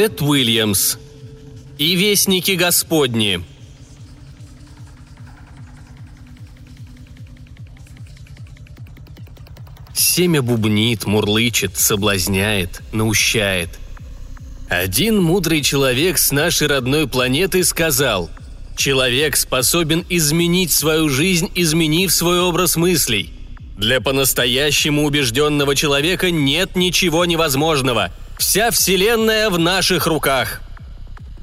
Тед Уильямс. И вестники Господни. Семя бубнит, мурлычет, соблазняет, наущает. Один мудрый человек с нашей родной планеты сказал – Человек способен изменить свою жизнь, изменив свой образ мыслей. Для по-настоящему убежденного человека нет ничего невозможного. Вся Вселенная в наших руках.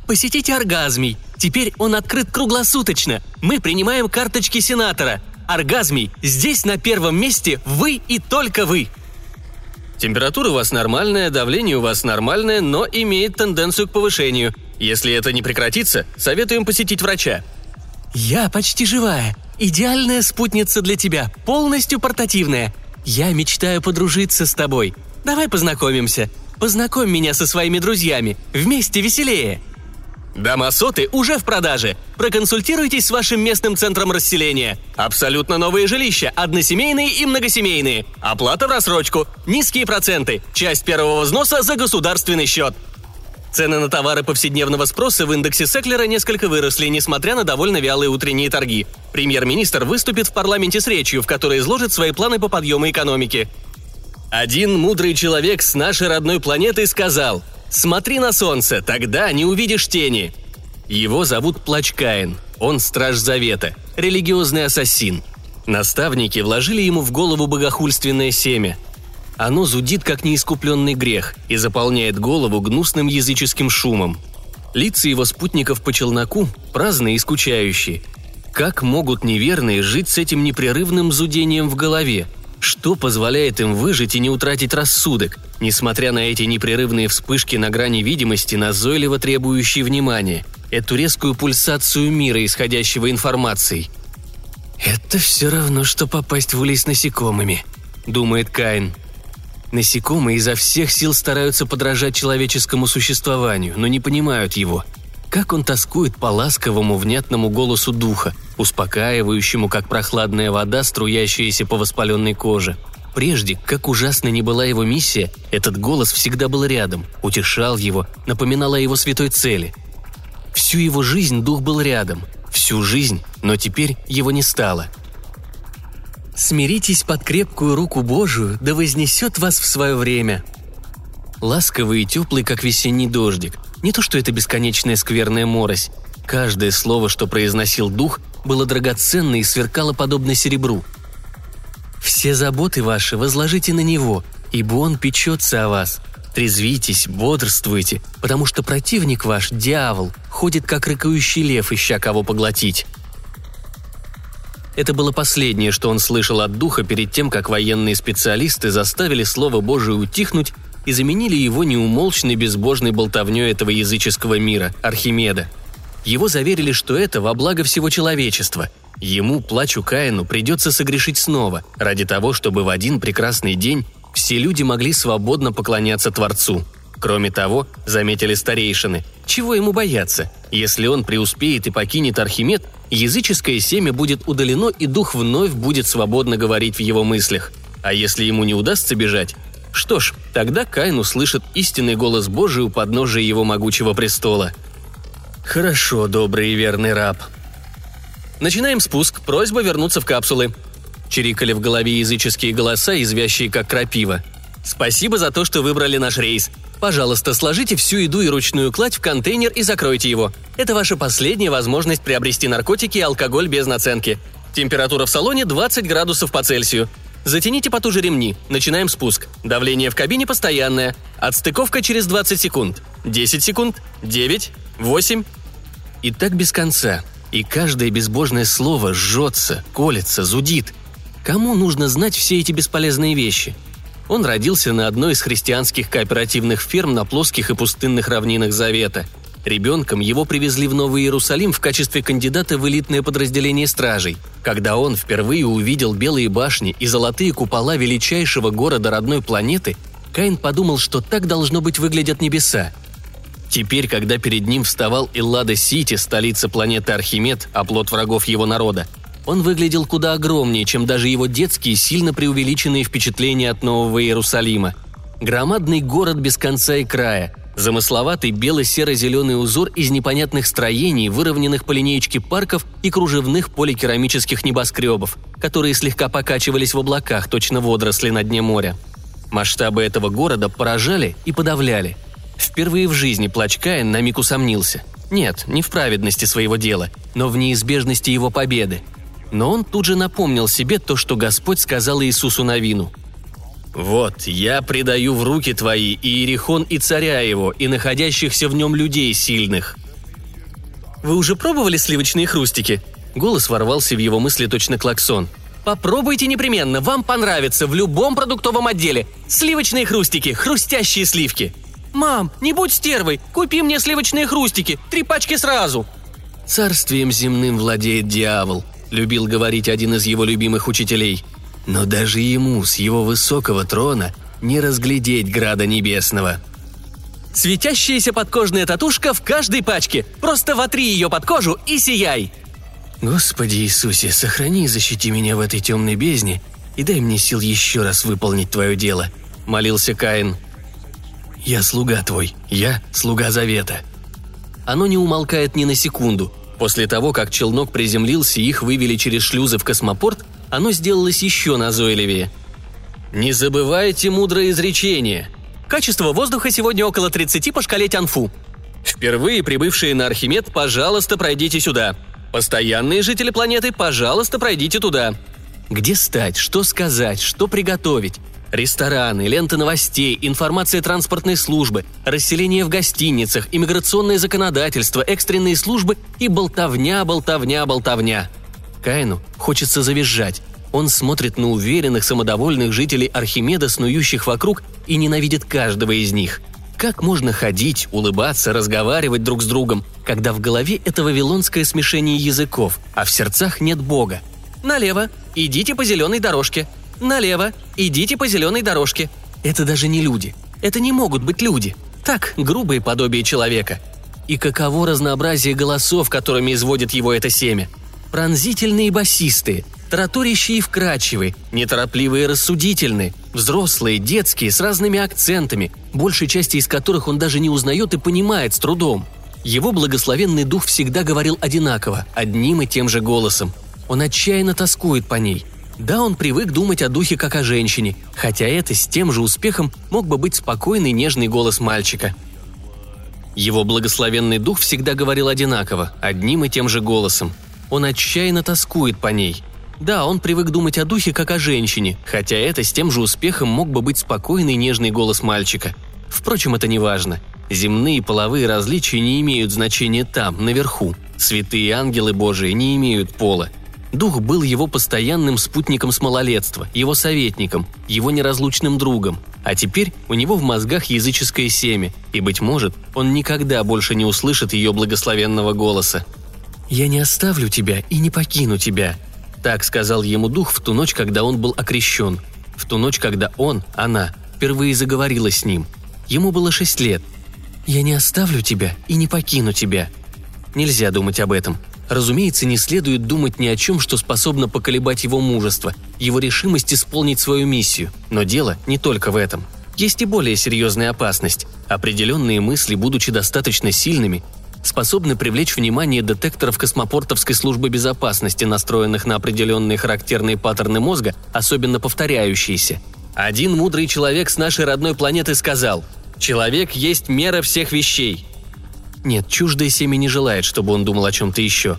Посетите оргазмий. Теперь он открыт круглосуточно. Мы принимаем карточки сенатора. Оргазмий. Здесь на первом месте вы и только вы. Температура у вас нормальная, давление у вас нормальное, но имеет тенденцию к повышению – если это не прекратится, советуем посетить врача». «Я почти живая. Идеальная спутница для тебя, полностью портативная. Я мечтаю подружиться с тобой. Давай познакомимся. Познакомь меня со своими друзьями. Вместе веселее». Дома соты уже в продаже. Проконсультируйтесь с вашим местным центром расселения. Абсолютно новые жилища, односемейные и многосемейные. Оплата в рассрочку, низкие проценты, часть первого взноса за государственный счет. Цены на товары повседневного спроса в индексе Секлера несколько выросли, несмотря на довольно вялые утренние торги. Премьер-министр выступит в парламенте с речью, в которой изложит свои планы по подъему экономики. Один мудрый человек с нашей родной планеты сказал «Смотри на солнце, тогда не увидишь тени». Его зовут Плачкаин. Он страж завета, религиозный ассасин. Наставники вложили ему в голову богохульственное семя – оно зудит, как неискупленный грех, и заполняет голову гнусным языческим шумом. Лица его спутников по челноку праздные и скучающие. Как могут неверные жить с этим непрерывным зудением в голове? Что позволяет им выжить и не утратить рассудок, несмотря на эти непрерывные вспышки на грани видимости, назойливо требующие внимания, эту резкую пульсацию мира, исходящего информацией? «Это все равно, что попасть в улей с насекомыми», — думает Кайн. Насекомые изо всех сил стараются подражать человеческому существованию, но не понимают его. Как он тоскует по ласковому, внятному голосу духа, успокаивающему, как прохладная вода, струящаяся по воспаленной коже. Прежде, как ужасно не была его миссия, этот голос всегда был рядом, утешал его, напоминал о его святой цели. Всю его жизнь дух был рядом, всю жизнь, но теперь его не стало – Смиритесь под крепкую руку Божию, да вознесет вас в свое время. Ласковый и теплый, как весенний дождик. Не то, что это бесконечная скверная морось. Каждое слово, что произносил дух, было драгоценно и сверкало подобно серебру. «Все заботы ваши возложите на него, ибо он печется о вас. Трезвитесь, бодрствуйте, потому что противник ваш, дьявол, ходит как рыкающий лев, ища кого поглотить. Это было последнее, что он слышал от духа перед тем, как военные специалисты заставили Слово Божие утихнуть и заменили его неумолчной безбожной болтовней этого языческого мира, Архимеда. Его заверили, что это во благо всего человечества. Ему, плачу Каину, придется согрешить снова, ради того, чтобы в один прекрасный день все люди могли свободно поклоняться Творцу. Кроме того, заметили старейшины, чего ему бояться? Если он преуспеет и покинет Архимед, языческое семя будет удалено, и дух вновь будет свободно говорить в его мыслях. А если ему не удастся бежать, что ж, тогда Каин услышит истинный голос Божий у подножия его могучего престола. Хорошо, добрый и верный раб. Начинаем спуск, просьба вернуться в капсулы. Чирикали в голове языческие голоса, извящие как крапива. Спасибо за то, что выбрали наш рейс. Пожалуйста, сложите всю еду и ручную кладь в контейнер и закройте его. Это ваша последняя возможность приобрести наркотики и алкоголь без наценки. Температура в салоне 20 градусов по Цельсию. Затяните потуже ремни. Начинаем спуск. Давление в кабине постоянное. Отстыковка через 20 секунд. 10 секунд. 9. 8. И так без конца. И каждое безбожное слово жжется, колется, зудит. Кому нужно знать все эти бесполезные вещи – он родился на одной из христианских кооперативных ферм на плоских и пустынных равнинах Завета. Ребенком его привезли в Новый Иерусалим в качестве кандидата в элитное подразделение стражей. Когда он впервые увидел белые башни и золотые купола величайшего города родной планеты, Каин подумал, что так должно быть выглядят небеса. Теперь, когда перед ним вставал Эллада-Сити, столица планеты Архимед, оплот врагов его народа, он выглядел куда огромнее, чем даже его детские, сильно преувеличенные впечатления от Нового Иерусалима. Громадный город без конца и края, Замысловатый бело-серо-зеленый узор из непонятных строений, выровненных по линеечке парков и кружевных поликерамических небоскребов, которые слегка покачивались в облаках, точно водоросли на дне моря. Масштабы этого города поражали и подавляли. Впервые в жизни Плачкаин на миг усомнился. Нет, не в праведности своего дела, но в неизбежности его победы. Но он тут же напомнил себе то, что Господь сказал Иисусу Навину – «Вот, я предаю в руки твои и Иерихон, и царя его, и находящихся в нем людей сильных». «Вы уже пробовали сливочные хрустики?» Голос ворвался в его мысли точно клаксон. «Попробуйте непременно, вам понравится в любом продуктовом отделе. Сливочные хрустики, хрустящие сливки». «Мам, не будь стервой, купи мне сливочные хрустики, три пачки сразу». «Царствием земным владеет дьявол», — любил говорить один из его любимых учителей — но даже ему с его высокого трона не разглядеть града небесного. Светящаяся подкожная татушка в каждой пачке. Просто вотри ее под кожу и сияй. Господи Иисусе, сохрани и защити меня в этой темной бездне и дай мне сил еще раз выполнить твое дело», — молился Каин. «Я слуга твой, я слуга завета». Оно не умолкает ни на секунду. После того, как челнок приземлился и их вывели через шлюзы в космопорт, оно сделалось еще назойливее. «Не забывайте мудрое изречение. Качество воздуха сегодня около 30 по шкале Тянфу. Впервые прибывшие на Архимед, пожалуйста, пройдите сюда. Постоянные жители планеты, пожалуйста, пройдите туда. Где стать, что сказать, что приготовить? Рестораны, ленты новостей, информация транспортной службы, расселение в гостиницах, иммиграционное законодательство, экстренные службы и болтовня, болтовня, болтовня. Каину хочется завизжать. Он смотрит на уверенных, самодовольных жителей Архимеда, снующих вокруг, и ненавидит каждого из них. Как можно ходить, улыбаться, разговаривать друг с другом, когда в голове это вавилонское смешение языков, а в сердцах нет Бога? Налево, идите по зеленой дорожке. Налево, идите по зеленой дорожке. Это даже не люди. Это не могут быть люди. Так, грубые подобие человека. И каково разнообразие голосов, которыми изводит его это семя – Пронзительные басисты, тараторящие и вкрадчивые, неторопливые и рассудительные, взрослые, детские, с разными акцентами, большей части из которых он даже не узнает и понимает с трудом. Его благословенный дух всегда говорил одинаково, одним и тем же голосом. Он отчаянно тоскует по ней. Да, он привык думать о духе как о женщине, хотя это с тем же успехом мог бы быть спокойный нежный голос мальчика. Его благословенный дух всегда говорил одинаково, одним и тем же голосом – он отчаянно тоскует по ней. Да, он привык думать о духе как о женщине, хотя это с тем же успехом мог бы быть спокойный нежный голос мальчика. Впрочем, это не важно. Земные половые различия не имеют значения там, наверху. Святые ангелы Божии не имеют пола. Дух был его постоянным спутником с малолетства, его советником, его неразлучным другом. А теперь у него в мозгах языческое семя, и, быть может, он никогда больше не услышит ее благословенного голоса. «Я не оставлю тебя и не покину тебя», – так сказал ему дух в ту ночь, когда он был окрещен, в ту ночь, когда он, она, впервые заговорила с ним. Ему было шесть лет. «Я не оставлю тебя и не покину тебя». Нельзя думать об этом. Разумеется, не следует думать ни о чем, что способно поколебать его мужество, его решимость исполнить свою миссию. Но дело не только в этом. Есть и более серьезная опасность. Определенные мысли, будучи достаточно сильными, способны привлечь внимание детекторов космопортовской службы безопасности, настроенных на определенные характерные паттерны мозга, особенно повторяющиеся. Один мудрый человек с нашей родной планеты сказал «Человек есть мера всех вещей». Нет, чуждое семя не желает, чтобы он думал о чем-то еще.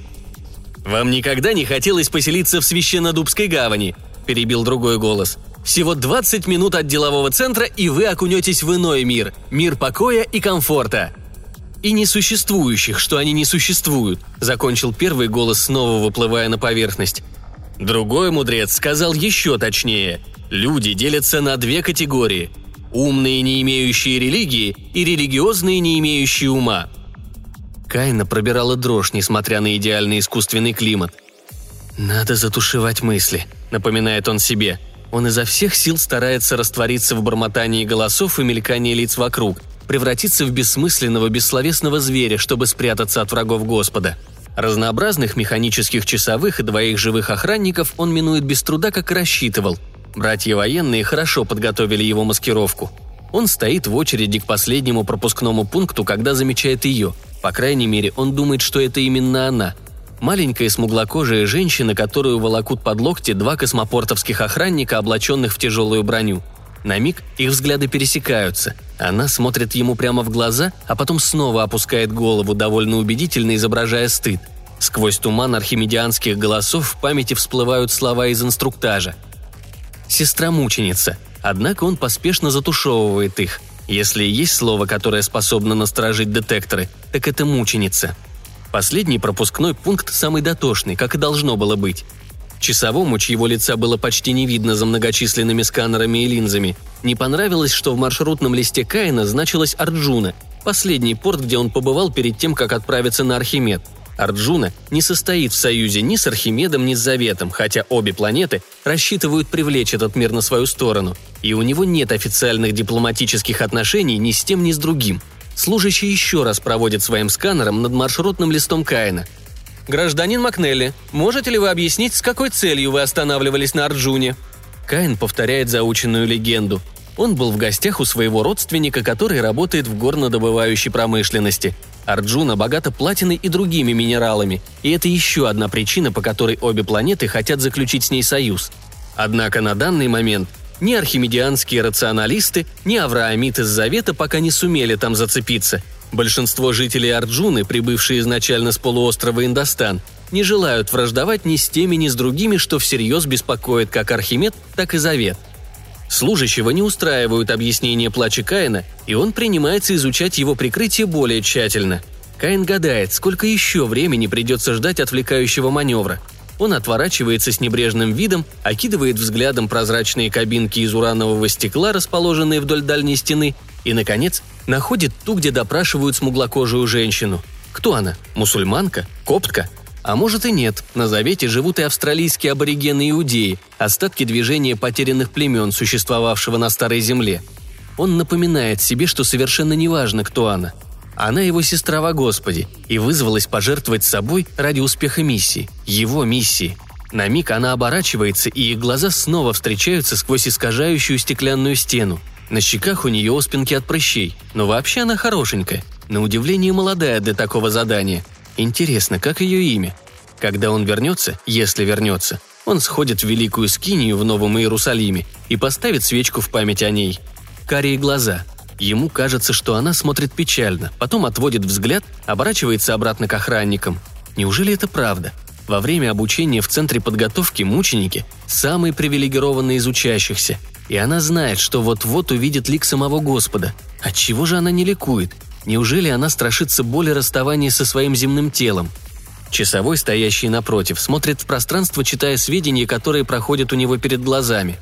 «Вам никогда не хотелось поселиться в Священнодубской гавани?» – перебил другой голос. «Всего 20 минут от делового центра, и вы окунетесь в иной мир – мир покоя и комфорта и несуществующих, что они не существуют», — закончил первый голос, снова выплывая на поверхность. Другой мудрец сказал еще точнее. Люди делятся на две категории – умные, не имеющие религии, и религиозные, не имеющие ума. Кайна пробирала дрожь, несмотря на идеальный искусственный климат. «Надо затушевать мысли», — напоминает он себе. Он изо всех сил старается раствориться в бормотании голосов и мелькании лиц вокруг, превратиться в бессмысленного, бессловесного зверя, чтобы спрятаться от врагов Господа. Разнообразных механических часовых и двоих живых охранников он минует без труда, как и рассчитывал. Братья военные хорошо подготовили его маскировку. Он стоит в очереди к последнему пропускному пункту, когда замечает ее. По крайней мере, он думает, что это именно она. Маленькая смуглокожая женщина, которую волокут под локти два космопортовских охранника, облаченных в тяжелую броню. На миг их взгляды пересекаются. Она смотрит ему прямо в глаза, а потом снова опускает голову, довольно убедительно изображая стыд. Сквозь туман архимедианских голосов в памяти всплывают слова из инструктажа. «Сестра-мученица», однако он поспешно затушевывает их. Если есть слово, которое способно насторожить детекторы, так это мученица. Последний пропускной пункт самый дотошный, как и должно было быть. Часовому, чьего лица было почти не видно за многочисленными сканерами и линзами, не понравилось, что в маршрутном листе Каина значилось Арджуна, последний порт, где он побывал перед тем, как отправиться на Архимед. Арджуна не состоит в союзе ни с Архимедом, ни с Заветом, хотя обе планеты рассчитывают привлечь этот мир на свою сторону, и у него нет официальных дипломатических отношений ни с тем, ни с другим. Служащий еще раз проводит своим сканером над маршрутным листом Каина – «Гражданин Макнелли, можете ли вы объяснить, с какой целью вы останавливались на Арджуне?» Каин повторяет заученную легенду. Он был в гостях у своего родственника, который работает в горнодобывающей промышленности. Арджуна богата платиной и другими минералами, и это еще одна причина, по которой обе планеты хотят заключить с ней союз. Однако на данный момент ни архимедианские рационалисты, ни авраамиты с Завета пока не сумели там зацепиться – Большинство жителей Арджуны, прибывшие изначально с полуострова Индостан, не желают враждовать ни с теми, ни с другими, что всерьез беспокоит как Архимед, так и Завет. Служащего не устраивают объяснения плача Каина, и он принимается изучать его прикрытие более тщательно. Каин гадает, сколько еще времени придется ждать отвлекающего маневра. Он отворачивается с небрежным видом, окидывает взглядом прозрачные кабинки из уранового стекла, расположенные вдоль дальней стены, и, наконец, находит ту, где допрашивают смуглокожую женщину. Кто она? Мусульманка? Коптка? А может и нет. На Завете живут и австралийские аборигены иудеи, остатки движения потерянных племен, существовавшего на Старой Земле. Он напоминает себе, что совершенно неважно, кто она. Она его сестра во Господе и вызвалась пожертвовать собой ради успеха миссии, его миссии. На миг она оборачивается, и их глаза снова встречаются сквозь искажающую стеклянную стену – на щеках у нее оспинки от прыщей, но вообще она хорошенькая. На удивление молодая для такого задания. Интересно, как ее имя? Когда он вернется, если вернется, он сходит в Великую Скинию в Новом Иерусалиме и поставит свечку в память о ней. Карие глаза. Ему кажется, что она смотрит печально, потом отводит взгляд, оборачивается обратно к охранникам. Неужели это правда? Во время обучения в центре подготовки мученики – самые привилегированные из учащихся – и она знает, что вот-вот увидит лик самого Господа. Отчего же она не ликует? Неужели она страшится боли расставания со своим земным телом? Часовой, стоящий напротив, смотрит в пространство, читая сведения, которые проходят у него перед глазами.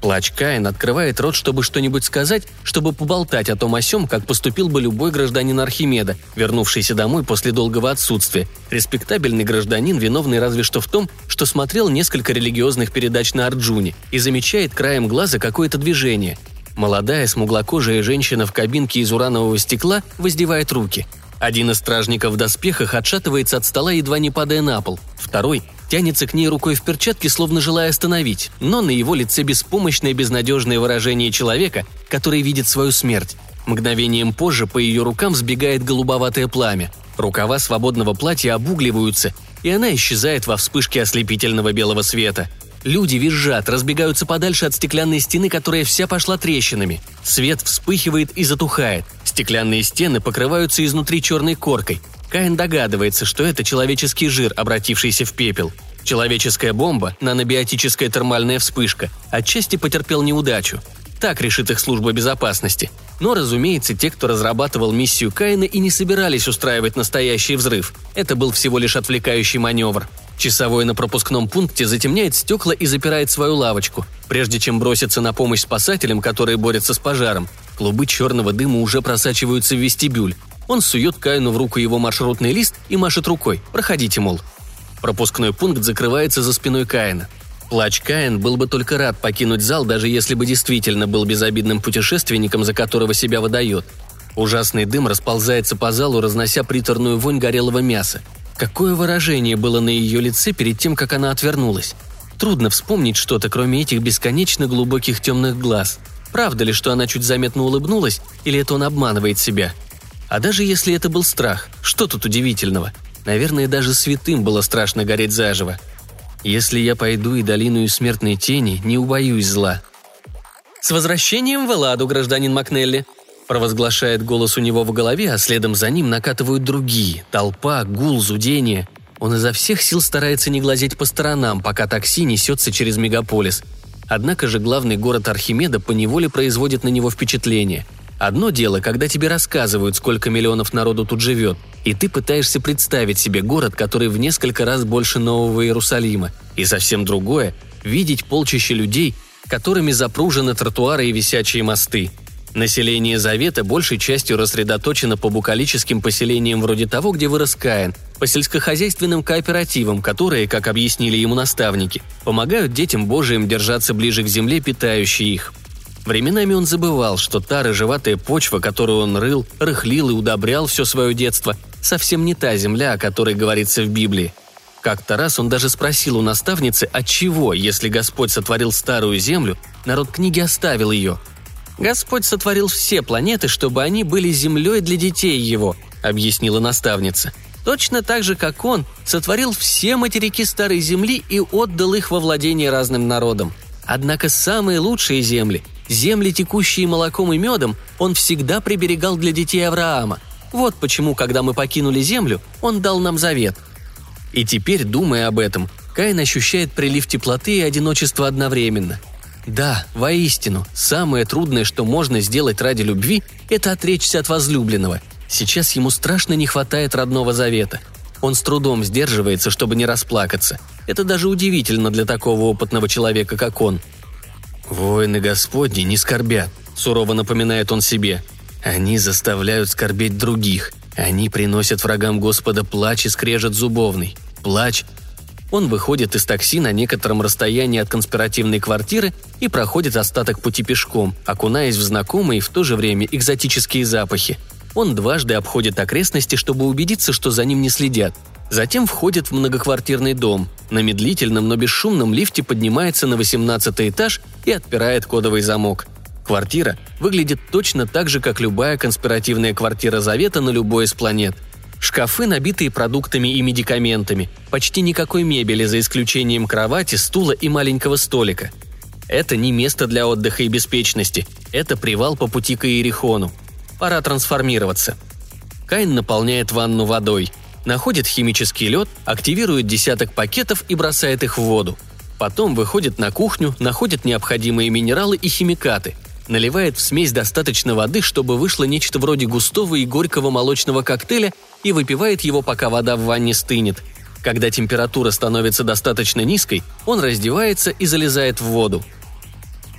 Плач Каин открывает рот, чтобы что-нибудь сказать, чтобы поболтать о том о сём, как поступил бы любой гражданин Архимеда, вернувшийся домой после долгого отсутствия. Респектабельный гражданин, виновный разве что в том, что смотрел несколько религиозных передач на Арджуне и замечает краем глаза какое-то движение. Молодая, смуглокожая женщина в кабинке из уранового стекла воздевает руки. Один из стражников в доспехах отшатывается от стола, едва не падая на пол. Второй тянется к ней рукой в перчатке, словно желая остановить, но на его лице беспомощное безнадежное выражение человека, который видит свою смерть. Мгновением позже по ее рукам сбегает голубоватое пламя. Рукава свободного платья обугливаются, и она исчезает во вспышке ослепительного белого света. Люди визжат, разбегаются подальше от стеклянной стены, которая вся пошла трещинами. Свет вспыхивает и затухает. Стеклянные стены покрываются изнутри черной коркой. Каин догадывается, что это человеческий жир, обратившийся в пепел. Человеческая бомба, нанобиотическая термальная вспышка, отчасти потерпел неудачу. Так решит их служба безопасности. Но, разумеется, те, кто разрабатывал миссию Каина и не собирались устраивать настоящий взрыв. Это был всего лишь отвлекающий маневр. Часовой на пропускном пункте затемняет стекла и запирает свою лавочку. Прежде чем броситься на помощь спасателям, которые борются с пожаром, клубы черного дыма уже просачиваются в вестибюль. Он сует Каину в руку его маршрутный лист и машет рукой. «Проходите, мол». Пропускной пункт закрывается за спиной Каина. Плач Каин был бы только рад покинуть зал, даже если бы действительно был безобидным путешественником, за которого себя выдает. Ужасный дым расползается по залу, разнося приторную вонь горелого мяса. Какое выражение было на ее лице перед тем, как она отвернулась? Трудно вспомнить что-то, кроме этих бесконечно глубоких темных глаз. Правда ли, что она чуть заметно улыбнулась, или это он обманывает себя? А даже если это был страх, что тут удивительного? Наверное, даже святым было страшно гореть заживо. Если я пойду и долину и смертной тени, не убоюсь зла. «С возвращением в Эладу, гражданин Макнелли!» провозглашает голос у него в голове, а следом за ним накатывают другие. Толпа, гул, зудение. Он изо всех сил старается не глазеть по сторонам, пока такси несется через мегаполис. Однако же главный город Архимеда поневоле производит на него впечатление. Одно дело, когда тебе рассказывают, сколько миллионов народу тут живет, и ты пытаешься представить себе город, который в несколько раз больше Нового Иерусалима. И совсем другое – видеть полчища людей, которыми запружены тротуары и висячие мосты – Население Завета большей частью рассредоточено по букалическим поселениям вроде того, где вырос Каин, по сельскохозяйственным кооперативам, которые, как объяснили ему наставники, помогают детям Божиим держаться ближе к земле, питающей их. Временами он забывал, что та рыжеватая почва, которую он рыл, рыхлил и удобрял все свое детство, совсем не та земля, о которой говорится в Библии. Как-то раз он даже спросил у наставницы, отчего, если Господь сотворил старую землю, народ книги оставил ее – Господь сотворил все планеты, чтобы они были землей для детей его», — объяснила наставница. Точно так же, как он сотворил все материки Старой Земли и отдал их во владение разным народам. Однако самые лучшие земли, земли, текущие молоком и медом, он всегда приберегал для детей Авраама. Вот почему, когда мы покинули землю, он дал нам завет. И теперь, думая об этом, Каин ощущает прилив теплоты и одиночества одновременно. Да, воистину, самое трудное, что можно сделать ради любви, это отречься от возлюбленного. Сейчас ему страшно не хватает родного завета. Он с трудом сдерживается, чтобы не расплакаться. Это даже удивительно для такого опытного человека, как он. «Воины Господни не скорбят», — сурово напоминает он себе. «Они заставляют скорбеть других. Они приносят врагам Господа плач и скрежет зубовный. Плач он выходит из такси на некотором расстоянии от конспиративной квартиры и проходит остаток пути пешком, окунаясь в знакомые и в то же время экзотические запахи. Он дважды обходит окрестности, чтобы убедиться, что за ним не следят. Затем входит в многоквартирный дом. На медлительном, но бесшумном лифте поднимается на 18 этаж и отпирает кодовый замок. Квартира выглядит точно так же, как любая конспиративная квартира Завета на любой из планет – Шкафы, набитые продуктами и медикаментами. Почти никакой мебели, за исключением кровати, стула и маленького столика. Это не место для отдыха и беспечности. Это привал по пути к Иерихону. Пора трансформироваться. Кайн наполняет ванну водой. Находит химический лед, активирует десяток пакетов и бросает их в воду. Потом выходит на кухню, находит необходимые минералы и химикаты – наливает в смесь достаточно воды, чтобы вышло нечто вроде густого и горького молочного коктейля и выпивает его, пока вода в ванне стынет. Когда температура становится достаточно низкой, он раздевается и залезает в воду.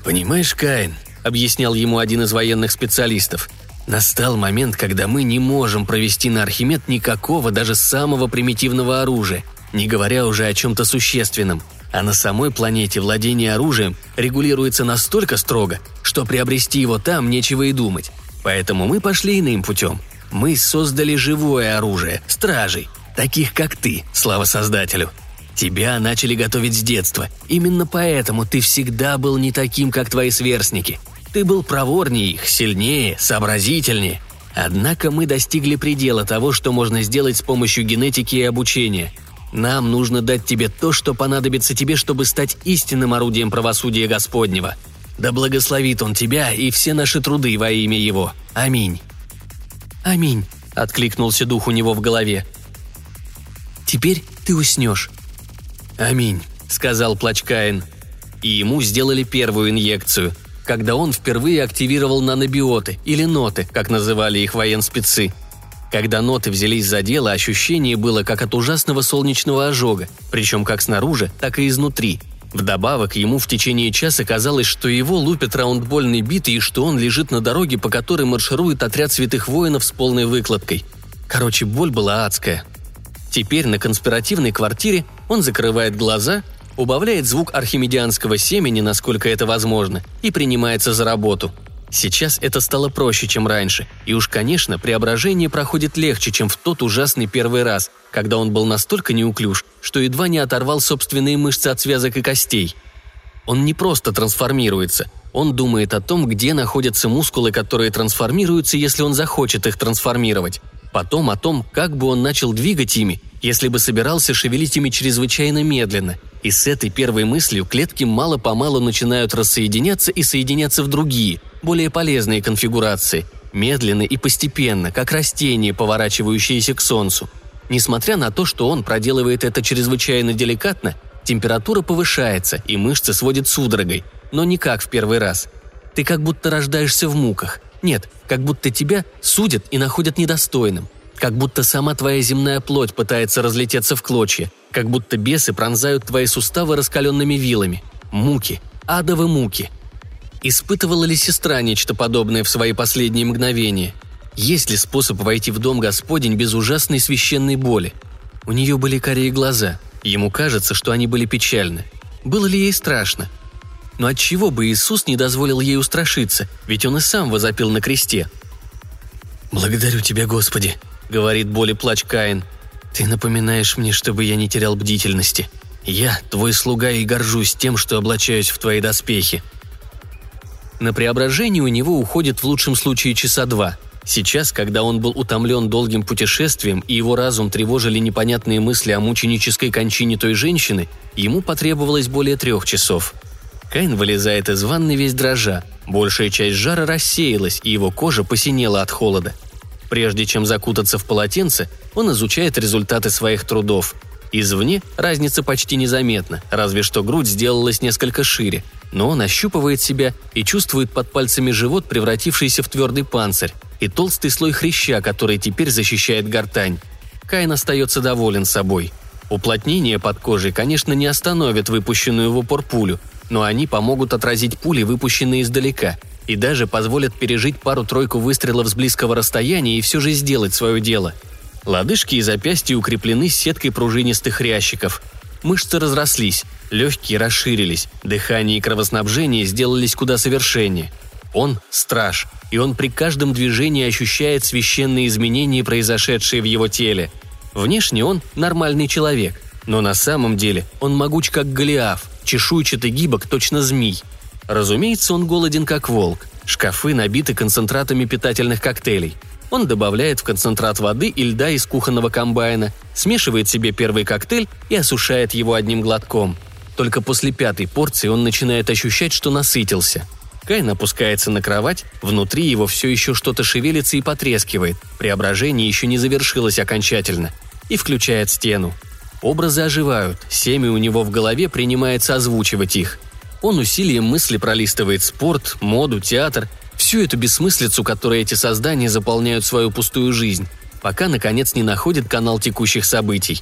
«Понимаешь, Каин», — объяснял ему один из военных специалистов, «настал момент, когда мы не можем провести на Архимед никакого, даже самого примитивного оружия, не говоря уже о чем-то существенном. А на самой планете владение оружием регулируется настолько строго, что приобрести его там нечего и думать. Поэтому мы пошли иным путем. Мы создали живое оружие, стражей, таких как ты, слава создателю. Тебя начали готовить с детства. Именно поэтому ты всегда был не таким, как твои сверстники. Ты был проворнее их, сильнее, сообразительнее. Однако мы достигли предела того, что можно сделать с помощью генетики и обучения. Нам нужно дать тебе то, что понадобится тебе, чтобы стать истинным орудием правосудия Господнего. Да благословит Он тебя и все наши труды во имя Его. Аминь». «Аминь», — откликнулся дух у него в голове. «Теперь ты уснешь». «Аминь», — сказал Плачкаин. И ему сделали первую инъекцию, когда он впервые активировал нанобиоты, или ноты, как называли их военспецы. Когда ноты взялись за дело, ощущение было как от ужасного солнечного ожога, причем как снаружи, так и изнутри — Вдобавок, ему в течение часа казалось, что его лупят раундбольной битой и что он лежит на дороге, по которой марширует отряд святых воинов с полной выкладкой. Короче, боль была адская. Теперь на конспиративной квартире он закрывает глаза, убавляет звук архимедианского семени, насколько это возможно, и принимается за работу – Сейчас это стало проще, чем раньше, и уж, конечно, преображение проходит легче, чем в тот ужасный первый раз, когда он был настолько неуклюж, что едва не оторвал собственные мышцы от связок и костей. Он не просто трансформируется, Он думает о том, где находятся мускулы, которые трансформируются, если он захочет их трансформировать. Потом о том, как бы он начал двигать ими, если бы собирался шевелить ими чрезвычайно медленно. И с этой первой мыслью клетки мало-помалу начинают рассоединяться и соединяться в другие, более полезные конфигурации, медленно и постепенно, как растение, поворачивающееся к Солнцу. Несмотря на то, что он проделывает это чрезвычайно деликатно, температура повышается и мышцы сводят судорогой, но не как в первый раз. Ты как будто рождаешься в муках. Нет, как будто тебя судят и находят недостойным. Как будто сама твоя земная плоть пытается разлететься в клочья. Как будто бесы пронзают твои суставы раскаленными вилами. Муки. Адовы муки. Испытывала ли сестра нечто подобное в свои последние мгновения? Есть ли способ войти в дом Господень без ужасной священной боли? У нее были карие глаза. Ему кажется, что они были печальны. Было ли ей страшно? Но отчего бы Иисус не дозволил ей устрашиться, ведь он и сам возопил на кресте. «Благодарю тебя, Господи», — говорит боли плач Каин. «Ты напоминаешь мне, чтобы я не терял бдительности. Я, твой слуга, и горжусь тем, что облачаюсь в твои доспехи». На преображение у него уходит в лучшем случае часа два. Сейчас, когда он был утомлен долгим путешествием и его разум тревожили непонятные мысли о мученической кончине той женщины, ему потребовалось более трех часов — Кайн вылезает из ванны весь дрожа. Большая часть жара рассеялась, и его кожа посинела от холода. Прежде чем закутаться в полотенце, он изучает результаты своих трудов. Извне разница почти незаметна, разве что грудь сделалась несколько шире, но он ощупывает себя и чувствует под пальцами живот, превратившийся в твердый панцирь, и толстый слой хряща, который теперь защищает гортань. Кайн остается доволен собой. Уплотнение под кожей, конечно, не остановит выпущенную в упор пулю, но они помогут отразить пули, выпущенные издалека, и даже позволят пережить пару-тройку выстрелов с близкого расстояния и все же сделать свое дело. Лодыжки и запястья укреплены сеткой пружинистых рящиков. Мышцы разрослись, легкие расширились, дыхание и кровоснабжение сделались куда совершеннее. Он – страж, и он при каждом движении ощущает священные изменения, произошедшие в его теле. Внешне он – нормальный человек, но на самом деле он могуч как Голиаф, чешуйчатый гибок, точно змей. Разумеется, он голоден как волк. Шкафы набиты концентратами питательных коктейлей. Он добавляет в концентрат воды и льда из кухонного комбайна, смешивает себе первый коктейль и осушает его одним глотком. Только после пятой порции он начинает ощущать, что насытился. Кайн опускается на кровать, внутри его все еще что-то шевелится и потрескивает, преображение еще не завершилось окончательно, и включает стену. Образы оживают, семя у него в голове принимается озвучивать их. Он усилием мысли пролистывает спорт, моду, театр, всю эту бессмыслицу, которой эти создания заполняют свою пустую жизнь, пока, наконец, не находит канал текущих событий.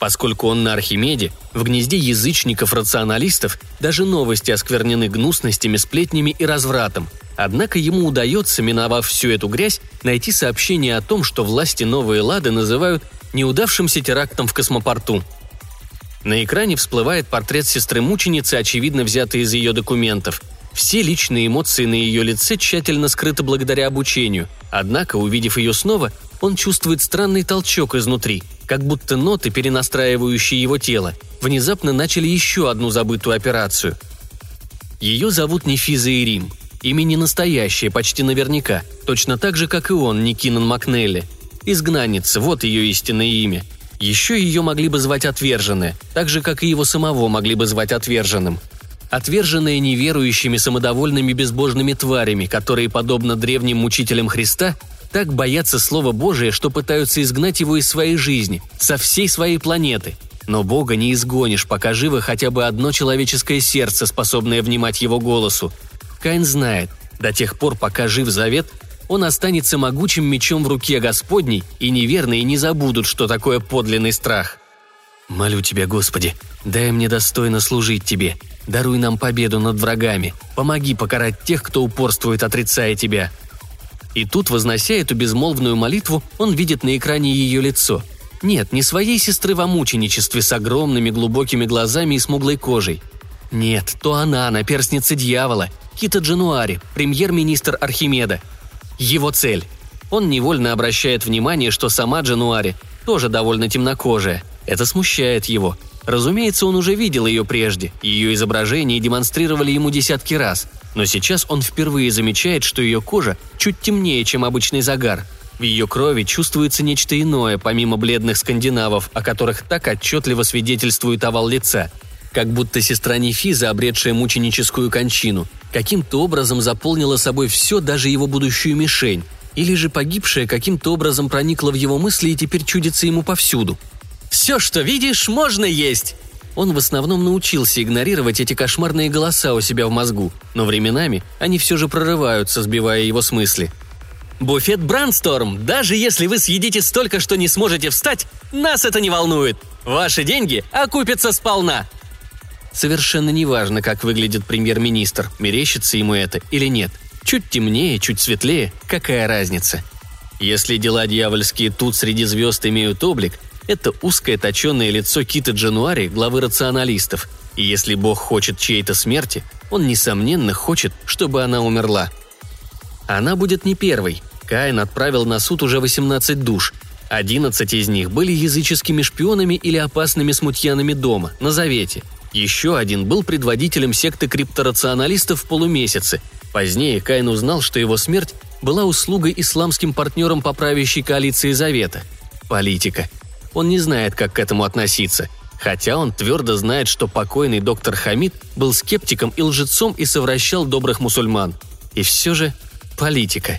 Поскольку он на Архимеде, в гнезде язычников-рационалистов даже новости осквернены гнусностями, сплетнями и развратом. Однако ему удается, миновав всю эту грязь, найти сообщение о том, что власти Новые Лады называют неудавшимся терактом в космопорту. На экране всплывает портрет сестры-мученицы, очевидно взятый из ее документов. Все личные эмоции на ее лице тщательно скрыты благодаря обучению, однако, увидев ее снова, он чувствует странный толчок изнутри, как будто ноты, перенастраивающие его тело, внезапно начали еще одну забытую операцию. Ее зовут Нефиза Ирим. Имя не настоящее, почти наверняка, точно так же, как и он, Никинан Макнелли – Изгнанница, вот ее истинное имя. Еще ее могли бы звать отверженная, так же, как и его самого могли бы звать отверженным. Отверженная неверующими самодовольными безбожными тварями, которые, подобно древним мучителям Христа, так боятся Слова Божия, что пытаются изгнать его из своей жизни, со всей своей планеты. Но Бога не изгонишь, пока живо хотя бы одно человеческое сердце, способное внимать его голосу. Каин знает, до тех пор, пока жив завет, он останется могучим мечом в руке Господней, и неверные не забудут, что такое подлинный страх. «Молю тебя, Господи, дай мне достойно служить Тебе, даруй нам победу над врагами, помоги покарать тех, кто упорствует, отрицая Тебя». И тут, вознося эту безмолвную молитву, он видит на экране ее лицо. Нет, не своей сестры во мученичестве с огромными глубокими глазами и смуглой кожей. Нет, то она, наперстница дьявола, Кита Джануари, премьер-министр Архимеда – его цель. Он невольно обращает внимание, что сама Джануари тоже довольно темнокожая. Это смущает его. Разумеется, он уже видел ее прежде, ее изображение демонстрировали ему десятки раз, но сейчас он впервые замечает, что ее кожа чуть темнее, чем обычный загар. В ее крови чувствуется нечто иное, помимо бледных скандинавов, о которых так отчетливо свидетельствует овал лица. Как будто сестра Нефиза, обретшая мученическую кончину, каким-то образом заполнила собой все, даже его будущую мишень, или же погибшая каким-то образом проникла в его мысли и теперь чудится ему повсюду – все, что видишь, можно есть!» Он в основном научился игнорировать эти кошмарные голоса у себя в мозгу, но временами они все же прорываются, сбивая его с мысли. «Буфет Брансторм, даже если вы съедите столько, что не сможете встать, нас это не волнует. Ваши деньги окупятся сполна!» Совершенно неважно, как выглядит премьер-министр, мерещится ему это или нет. Чуть темнее, чуть светлее, какая разница? Если дела дьявольские тут среди звезд имеют облик, это узкое точенное лицо Кита Джануари, главы рационалистов. И если Бог хочет чьей-то смерти, он, несомненно, хочет, чтобы она умерла. Она будет не первой. Каин отправил на суд уже 18 душ. 11 из них были языческими шпионами или опасными смутьянами дома, на Завете. Еще один был предводителем секты крипторационалистов в полумесяце. Позднее Каин узнал, что его смерть была услугой исламским партнерам по правящей коалиции Завета. Политика. Он не знает, как к этому относиться. Хотя он твердо знает, что покойный доктор Хамид был скептиком и лжецом и совращал добрых мусульман. И все же политика.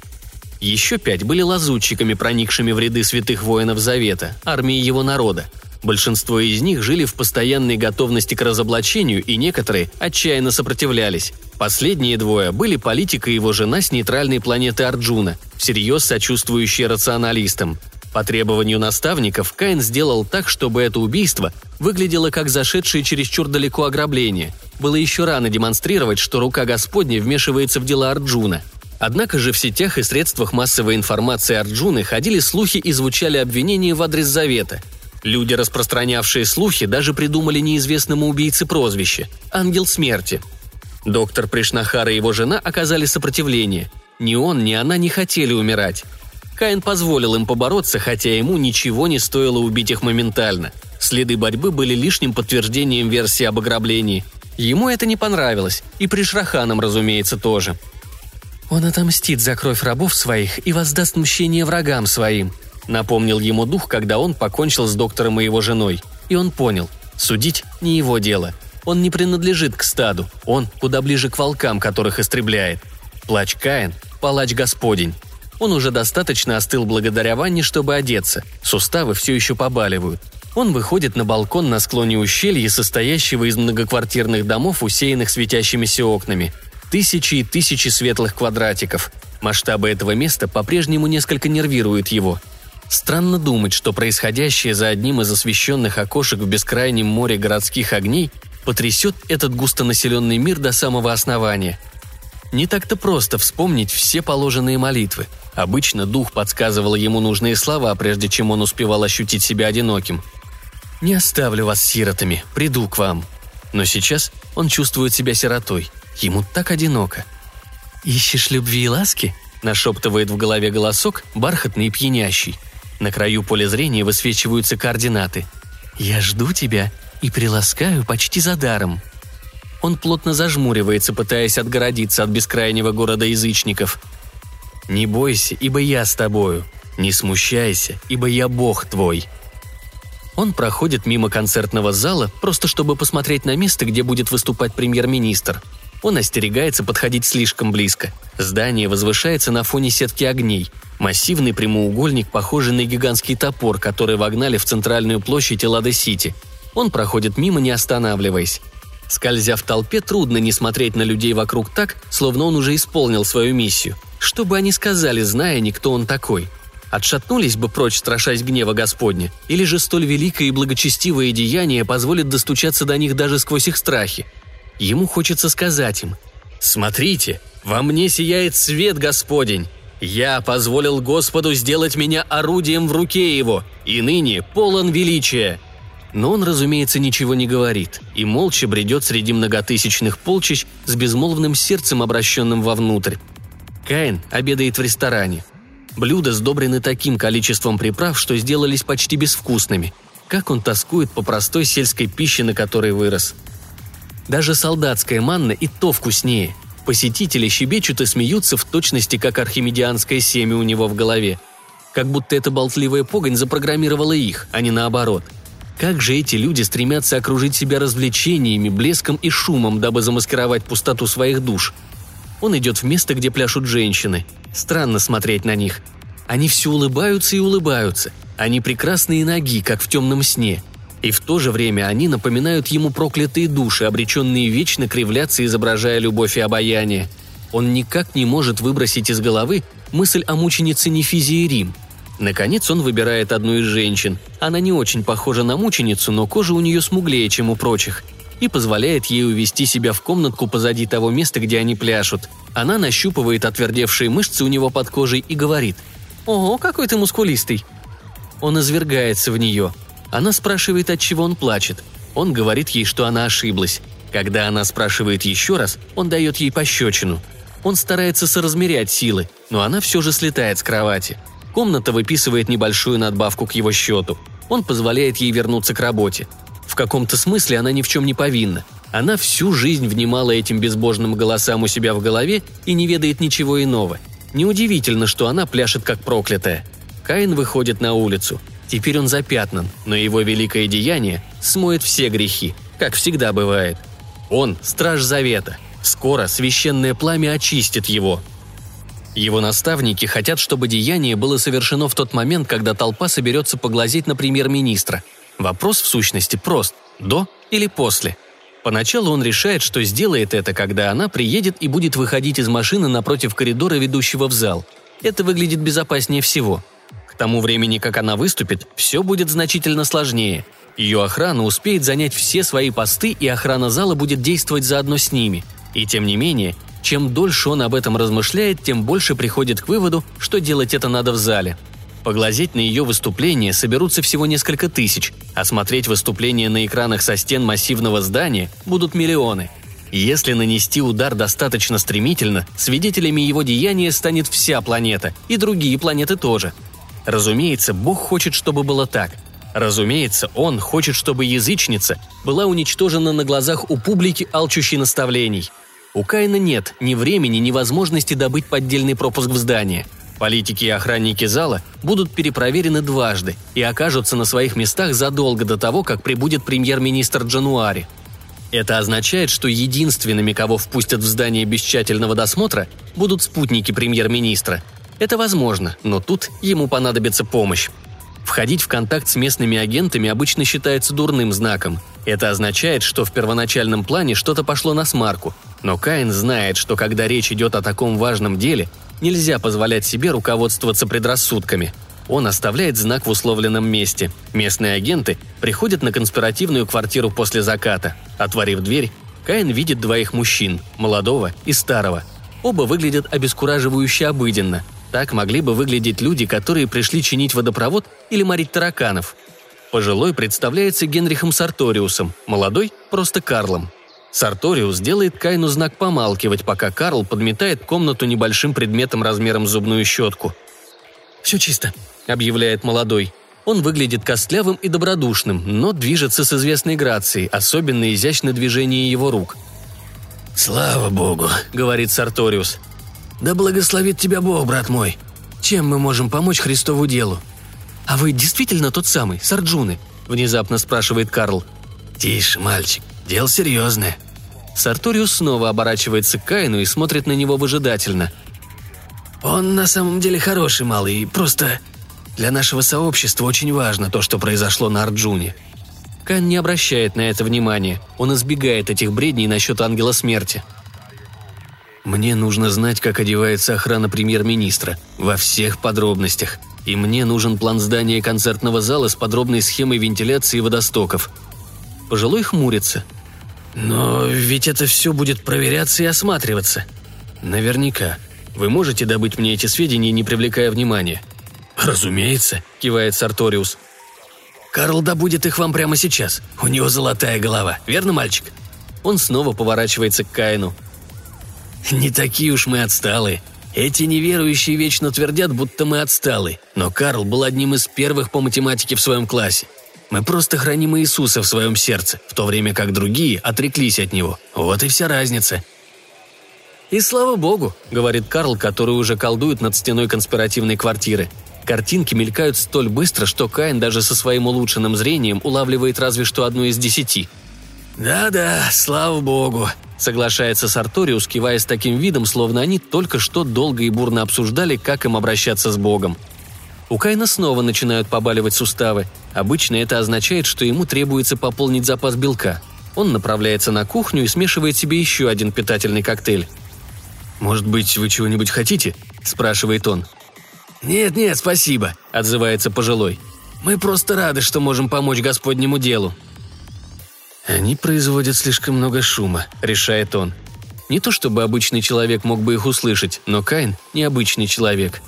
Еще пять были лазутчиками, проникшими в ряды святых воинов Завета, армии его народа. Большинство из них жили в постоянной готовности к разоблачению, и некоторые отчаянно сопротивлялись. Последние двое были политика и его жена с нейтральной планеты Арджуна, всерьез сочувствующие рационалистам. По требованию наставников Каин сделал так, чтобы это убийство выглядело как зашедшее чересчур далеко ограбление. Было еще рано демонстрировать, что рука Господня вмешивается в дела Арджуна. Однако же в сетях и средствах массовой информации Арджуны ходили слухи и звучали обвинения в адрес Завета. Люди, распространявшие слухи, даже придумали неизвестному убийце прозвище – «Ангел смерти». Доктор Пришнахар и его жена оказали сопротивление. Ни он, ни она не хотели умирать. Каин позволил им побороться, хотя ему ничего не стоило убить их моментально. Следы борьбы были лишним подтверждением версии об ограблении. Ему это не понравилось, и Пришраханам, разумеется, тоже. «Он отомстит за кровь рабов своих и воздаст мщение врагам своим», напомнил ему дух, когда он покончил с доктором и его женой. И он понял, судить не его дело. Он не принадлежит к стаду, он куда ближе к волкам, которых истребляет. Плач Каин, палач Господень. Он уже достаточно остыл благодаря ванне, чтобы одеться. Суставы все еще побаливают. Он выходит на балкон на склоне ущелья, состоящего из многоквартирных домов, усеянных светящимися окнами. Тысячи и тысячи светлых квадратиков. Масштабы этого места по-прежнему несколько нервируют его. Странно думать, что происходящее за одним из освещенных окошек в бескрайнем море городских огней потрясет этот густонаселенный мир до самого основания. Не так-то просто вспомнить все положенные молитвы – Обычно дух подсказывал ему нужные слова, прежде чем он успевал ощутить себя одиноким. «Не оставлю вас сиротами, приду к вам». Но сейчас он чувствует себя сиротой. Ему так одиноко. «Ищешь любви и ласки?» – нашептывает в голове голосок, бархатный и пьянящий. На краю поля зрения высвечиваются координаты. «Я жду тебя и приласкаю почти за даром». Он плотно зажмуривается, пытаясь отгородиться от бескрайнего города язычников – не бойся, ибо я с тобою. Не смущайся, ибо я Бог твой». Он проходит мимо концертного зала, просто чтобы посмотреть на место, где будет выступать премьер-министр. Он остерегается подходить слишком близко. Здание возвышается на фоне сетки огней. Массивный прямоугольник, похожий на гигантский топор, который вогнали в центральную площадь Эллады-Сити. Он проходит мимо, не останавливаясь. Скользя в толпе, трудно не смотреть на людей вокруг так, словно он уже исполнил свою миссию – что бы они сказали, зная не кто он такой? Отшатнулись бы прочь, страшась гнева Господня, или же столь великое и благочестивое деяние позволит достучаться до них даже сквозь их страхи? Ему хочется сказать им «Смотрите, во мне сияет свет Господень, я позволил Господу сделать меня орудием в руке его, и ныне полон величия». Но он, разумеется, ничего не говорит и молча бредет среди многотысячных полчищ с безмолвным сердцем, обращенным вовнутрь, Каин обедает в ресторане. Блюда сдобрены таким количеством приправ, что сделались почти безвкусными. как он тоскует по простой сельской пище, на которой вырос. Даже солдатская манна и то вкуснее. Посетители щебечут и смеются в точности, как архимедианское семя у него в голове. Как будто эта болтливая погонь запрограммировала их, а не наоборот. Как же эти люди стремятся окружить себя развлечениями, блеском и шумом, дабы замаскировать пустоту своих душ. Он идет в место, где пляшут женщины. Странно смотреть на них. Они все улыбаются и улыбаются. Они прекрасные ноги, как в темном сне. И в то же время они напоминают ему проклятые души, обреченные вечно кривляться, изображая любовь и обаяние. Он никак не может выбросить из головы мысль о мученице Нефизии Рим. Наконец он выбирает одну из женщин. Она не очень похожа на мученицу, но кожа у нее смуглее, чем у прочих. И позволяет ей увести себя в комнатку позади того места, где они пляшут. Она нащупывает отвердевшие мышцы у него под кожей и говорит «Ого, какой ты мускулистый!» Он извергается в нее – она спрашивает, от чего он плачет. Он говорит ей, что она ошиблась. Когда она спрашивает еще раз, он дает ей пощечину. Он старается соразмерять силы, но она все же слетает с кровати. Комната выписывает небольшую надбавку к его счету. Он позволяет ей вернуться к работе. В каком-то смысле она ни в чем не повинна. Она всю жизнь внимала этим безбожным голосам у себя в голове и не ведает ничего иного. Неудивительно, что она пляшет как проклятая. Каин выходит на улицу. Теперь он запятнан, но его великое деяние смоет все грехи, как всегда бывает. Он – страж завета. Скоро священное пламя очистит его. Его наставники хотят, чтобы деяние было совершено в тот момент, когда толпа соберется поглазеть на премьер-министра. Вопрос в сущности прост – до или после. Поначалу он решает, что сделает это, когда она приедет и будет выходить из машины напротив коридора, ведущего в зал. Это выглядит безопаснее всего – тому времени, как она выступит, все будет значительно сложнее. Ее охрана успеет занять все свои посты, и охрана зала будет действовать заодно с ними. И тем не менее, чем дольше он об этом размышляет, тем больше приходит к выводу, что делать это надо в зале. Поглазеть на ее выступление соберутся всего несколько тысяч, а смотреть выступления на экранах со стен массивного здания будут миллионы. Если нанести удар достаточно стремительно, свидетелями его деяния станет вся планета, и другие планеты тоже – Разумеется, Бог хочет, чтобы было так. Разумеется, Он хочет, чтобы язычница была уничтожена на глазах у публики алчущей наставлений. У Каина нет ни времени, ни возможности добыть поддельный пропуск в здание. Политики и охранники зала будут перепроверены дважды и окажутся на своих местах задолго до того, как прибудет премьер-министр Джануари. Это означает, что единственными, кого впустят в здание без тщательного досмотра, будут спутники премьер-министра – это возможно, но тут ему понадобится помощь. Входить в контакт с местными агентами обычно считается дурным знаком. Это означает, что в первоначальном плане что-то пошло на смарку. Но Каин знает, что когда речь идет о таком важном деле, нельзя позволять себе руководствоваться предрассудками. Он оставляет знак в условленном месте. Местные агенты приходят на конспиративную квартиру после заката. Отворив дверь, Каин видит двоих мужчин, молодого и старого. Оба выглядят обескураживающе обыденно – так могли бы выглядеть люди, которые пришли чинить водопровод или морить тараканов. Пожилой представляется Генрихом Сарториусом, молодой – просто Карлом. Сарториус делает Кайну знак помалкивать, пока Карл подметает комнату небольшим предметом размером зубную щетку. «Все чисто», – объявляет молодой. Он выглядит костлявым и добродушным, но движется с известной грацией, особенно изящно движение его рук. «Слава богу», — говорит Сарториус. «Да благословит тебя Бог, брат мой. Чем мы можем помочь Христову делу?» «А вы действительно тот самый, Сарджуны?» – внезапно спрашивает Карл. «Тише, мальчик, дело серьезное». Сарториус снова оборачивается к Каину и смотрит на него выжидательно. «Он на самом деле хороший малый, просто для нашего сообщества очень важно то, что произошло на Арджуне». Кайн не обращает на это внимания. Он избегает этих бредней насчет ангела смерти – мне нужно знать, как одевается охрана премьер-министра, во всех подробностях. И мне нужен план здания концертного зала с подробной схемой вентиляции водостоков. Пожилой хмурится. Но ведь это все будет проверяться и осматриваться. Наверняка. Вы можете добыть мне эти сведения, не привлекая внимания? Разумеется, кивает Сарториус. Карл добудет их вам прямо сейчас. У него золотая голова, верно, мальчик? Он снова поворачивается к Каину – Не такие уж мы отсталые. Эти неверующие вечно твердят, будто мы отсталые, но Карл был одним из первых по математике в своем классе. Мы просто храним Иисуса в своем сердце, в то время как другие отреклись от него. Вот и вся разница». «И слава богу», — говорит Карл, который уже колдует над стеной конспиративной квартиры. Картинки мелькают столь быстро, что Каин даже со своим улучшенным зрением улавливает разве что одну из десяти. «Да-да, слава богу», — соглашается Сарториус, кивая с таким видом, словно они только что долго и бурно обсуждали, как им обращаться с Богом. У Кайна снова начинают побаливать суставы. Обычно это означает, что ему требуется пополнить запас белка. Он направляется на кухню и смешивает себе еще один питательный коктейль. «Может быть, вы чего-нибудь хотите?» – спрашивает он. «Нет-нет, спасибо», – отзывается пожилой. «Мы просто рады, что можем помочь Господнему делу». «Они производят слишком много шума», – решает он. Не то чтобы обычный человек мог бы их услышать, но Кайн – необычный человек.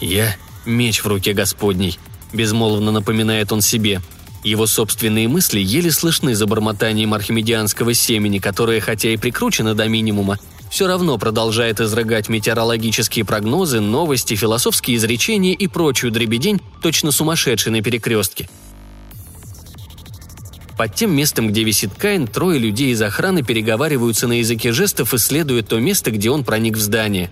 «Я – меч в руке Господней», – безмолвно напоминает он себе. Его собственные мысли еле слышны за бормотанием архимедианского семени, которое, хотя и прикручено до минимума, все равно продолжает изрыгать метеорологические прогнозы, новости, философские изречения и прочую дребедень, точно сумасшедший на перекрестке. Под тем местом, где висит Каин, трое людей из охраны переговариваются на языке жестов, исследуя то место, где он проник в здание.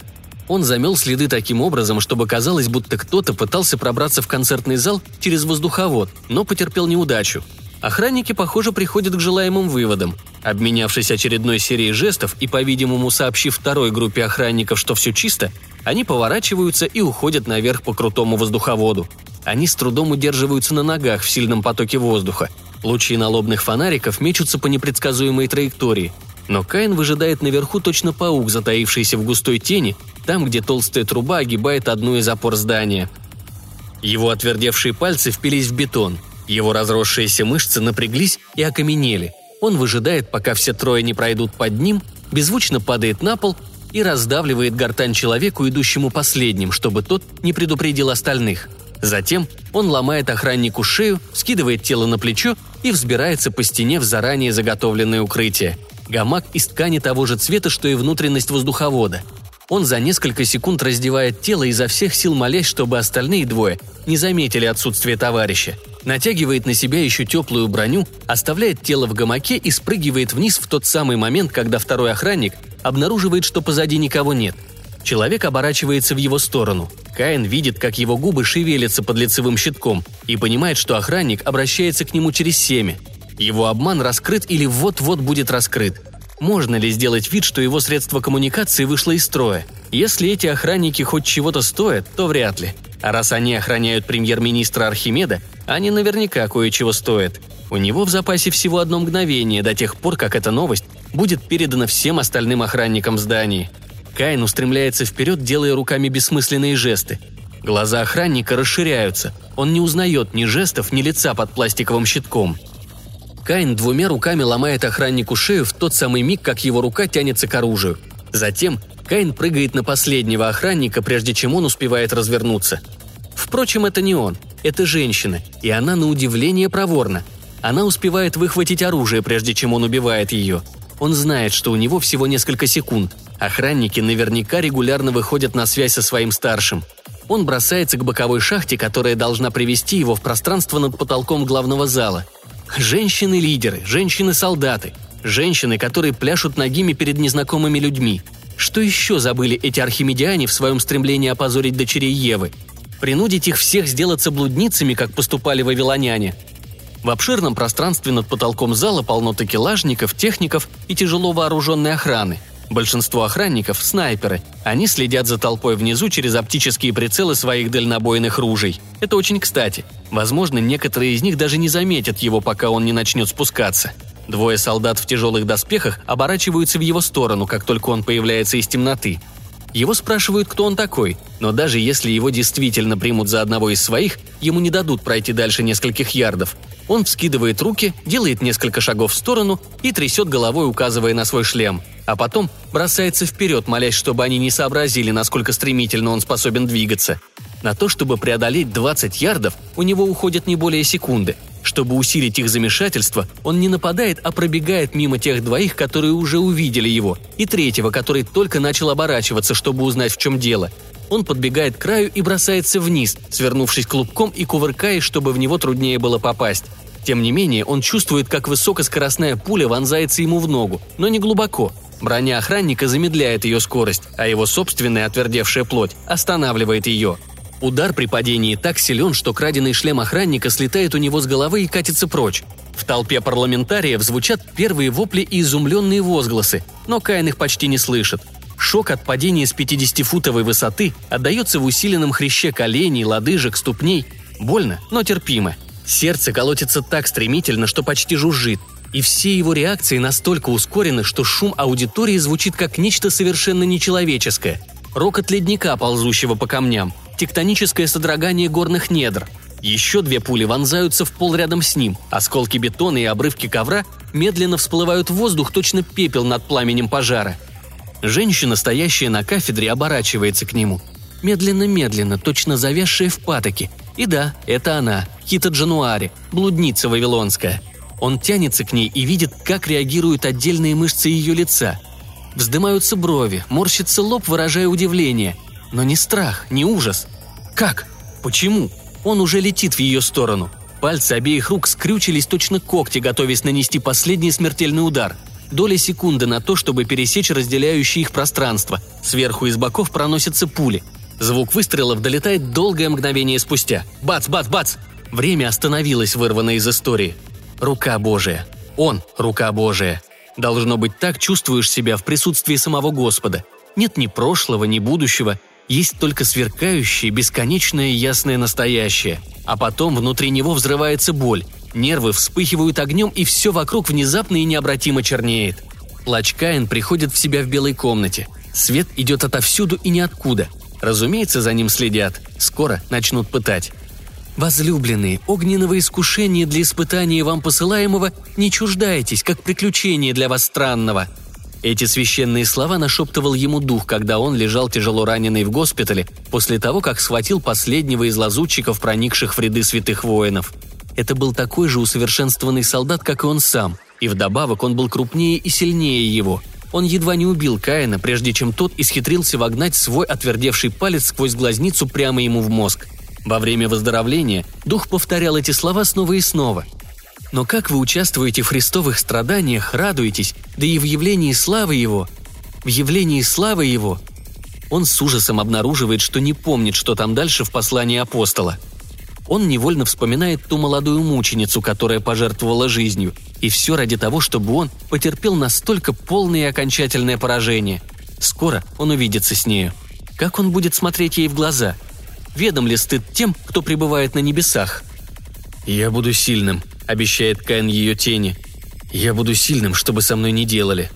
Он замел следы таким образом, чтобы казалось, будто кто-то пытался пробраться в концертный зал через воздуховод, но потерпел неудачу – Охранники, похоже, приходят к желаемым выводам. Обменявшись очередной серией жестов и, по-видимому, сообщив второй группе охранников, что все чисто, они поворачиваются и уходят наверх по крутому воздуховоду. Они с трудом удерживаются на ногах в сильном потоке воздуха. Лучи налобных фонариков мечутся по непредсказуемой траектории. Но Каин выжидает наверху точно паук, затаившийся в густой тени, там, где толстая труба огибает одну из опор здания. Его отвердевшие пальцы впились в бетон – его разросшиеся мышцы напряглись и окаменели. Он выжидает, пока все трое не пройдут под ним, беззвучно падает на пол и раздавливает гортань человеку, идущему последним, чтобы тот не предупредил остальных. Затем он ломает охраннику шею, скидывает тело на плечо и взбирается по стене в заранее заготовленное укрытие. Гамак из ткани того же цвета, что и внутренность воздуховода. Он за несколько секунд раздевает тело изо всех сил молясь, чтобы остальные двое не заметили отсутствие товарища – натягивает на себя еще теплую броню, оставляет тело в гамаке и спрыгивает вниз в тот самый момент, когда второй охранник обнаруживает, что позади никого нет. Человек оборачивается в его сторону. Каин видит, как его губы шевелятся под лицевым щитком и понимает, что охранник обращается к нему через семя. Его обман раскрыт или вот-вот будет раскрыт. Можно ли сделать вид, что его средство коммуникации вышло из строя? Если эти охранники хоть чего-то стоят, то вряд ли – а раз они охраняют премьер-министра Архимеда, они наверняка кое-чего стоят. У него в запасе всего одно мгновение до тех пор, как эта новость будет передана всем остальным охранникам здания. Каин устремляется вперед, делая руками бессмысленные жесты. Глаза охранника расширяются. Он не узнает ни жестов, ни лица под пластиковым щитком. Каин двумя руками ломает охраннику шею в тот самый миг, как его рука тянется к оружию. Затем Каин прыгает на последнего охранника, прежде чем он успевает развернуться. Впрочем, это не он, это женщина, и она на удивление проворна. Она успевает выхватить оружие, прежде чем он убивает ее. Он знает, что у него всего несколько секунд. Охранники наверняка регулярно выходят на связь со своим старшим. Он бросается к боковой шахте, которая должна привести его в пространство над потолком главного зала. Женщины-лидеры, женщины-солдаты, женщины, которые пляшут ногими перед незнакомыми людьми – что еще забыли эти архимедиане в своем стремлении опозорить дочерей Евы? Принудить их всех сделаться блудницами, как поступали вавилоняне? В обширном пространстве над потолком зала полно такелажников, техников и тяжело вооруженной охраны. Большинство охранников – снайперы. Они следят за толпой внизу через оптические прицелы своих дальнобойных ружей. Это очень кстати. Возможно, некоторые из них даже не заметят его, пока он не начнет спускаться – Двое солдат в тяжелых доспехах оборачиваются в его сторону, как только он появляется из темноты. Его спрашивают, кто он такой, но даже если его действительно примут за одного из своих, ему не дадут пройти дальше нескольких ярдов. Он вскидывает руки, делает несколько шагов в сторону и трясет головой, указывая на свой шлем. А потом бросается вперед, молясь, чтобы они не сообразили, насколько стремительно он способен двигаться. На то, чтобы преодолеть 20 ярдов, у него уходит не более секунды – чтобы усилить их замешательство, он не нападает, а пробегает мимо тех двоих, которые уже увидели его, и третьего, который только начал оборачиваться, чтобы узнать, в чем дело. Он подбегает к краю и бросается вниз, свернувшись клубком и кувыркаясь, чтобы в него труднее было попасть. Тем не менее, он чувствует, как высокоскоростная пуля вонзается ему в ногу, но не глубоко. Броня охранника замедляет ее скорость, а его собственная отвердевшая плоть останавливает ее. Удар при падении так силен, что краденый шлем охранника слетает у него с головы и катится прочь. В толпе парламентариев звучат первые вопли и изумленные возгласы, но Каин их почти не слышит. Шок от падения с 50-футовой высоты отдается в усиленном хряще коленей, лодыжек, ступней. Больно, но терпимо. Сердце колотится так стремительно, что почти жужжит. И все его реакции настолько ускорены, что шум аудитории звучит как нечто совершенно нечеловеческое. Рокот ледника, ползущего по камням, тектоническое содрогание горных недр. Еще две пули вонзаются в пол рядом с ним. Осколки бетона и обрывки ковра медленно всплывают в воздух, точно пепел над пламенем пожара. Женщина, стоящая на кафедре, оборачивается к нему. Медленно-медленно, точно завязшая в патоке. И да, это она, Кита Джануари, блудница вавилонская. Он тянется к ней и видит, как реагируют отдельные мышцы ее лица. Вздымаются брови, морщится лоб, выражая удивление. Но не страх, не ужас. Как? Почему? Он уже летит в ее сторону. Пальцы обеих рук скрючились точно когти, готовясь нанести последний смертельный удар. Доля секунды на то, чтобы пересечь разделяющее их пространство. Сверху и с боков проносятся пули. Звук выстрелов долетает долгое мгновение спустя. Бац, бац, бац! Время остановилось, вырванное из истории. Рука Божия. Он – рука Божия. Должно быть, так чувствуешь себя в присутствии самого Господа. Нет ни прошлого, ни будущего, есть только сверкающее, бесконечное ясное настоящее. А потом внутри него взрывается боль, нервы вспыхивают огнем, и все вокруг внезапно и необратимо чернеет. Плач Каин приходит в себя в белой комнате. Свет идет отовсюду и ниоткуда. Разумеется, за ним следят. Скоро начнут пытать. Возлюбленные, огненного искушения для испытания вам посылаемого не чуждайтесь, как приключение для вас странного – эти священные слова нашептывал ему дух, когда он лежал тяжело раненый в госпитале после того, как схватил последнего из лазутчиков, проникших в ряды святых воинов. Это был такой же усовершенствованный солдат, как и он сам, и вдобавок он был крупнее и сильнее его. Он едва не убил Каина, прежде чем тот исхитрился вогнать свой отвердевший палец сквозь глазницу прямо ему в мозг. Во время выздоровления дух повторял эти слова снова и снова – но как вы участвуете в христовых страданиях, радуетесь, да и в явлении славы Его, в явлении славы Его. Он с ужасом обнаруживает, что не помнит, что там дальше в послании апостола. Он невольно вспоминает ту молодую мученицу, которая пожертвовала жизнью, и все ради того, чтобы он потерпел настолько полное и окончательное поражение. Скоро он увидится с нею. Как он будет смотреть ей в глаза? Ведом ли стыд тем, кто пребывает на небесах? «Я буду сильным», обещает Каин ее тени. «Я буду сильным, чтобы со мной не делали».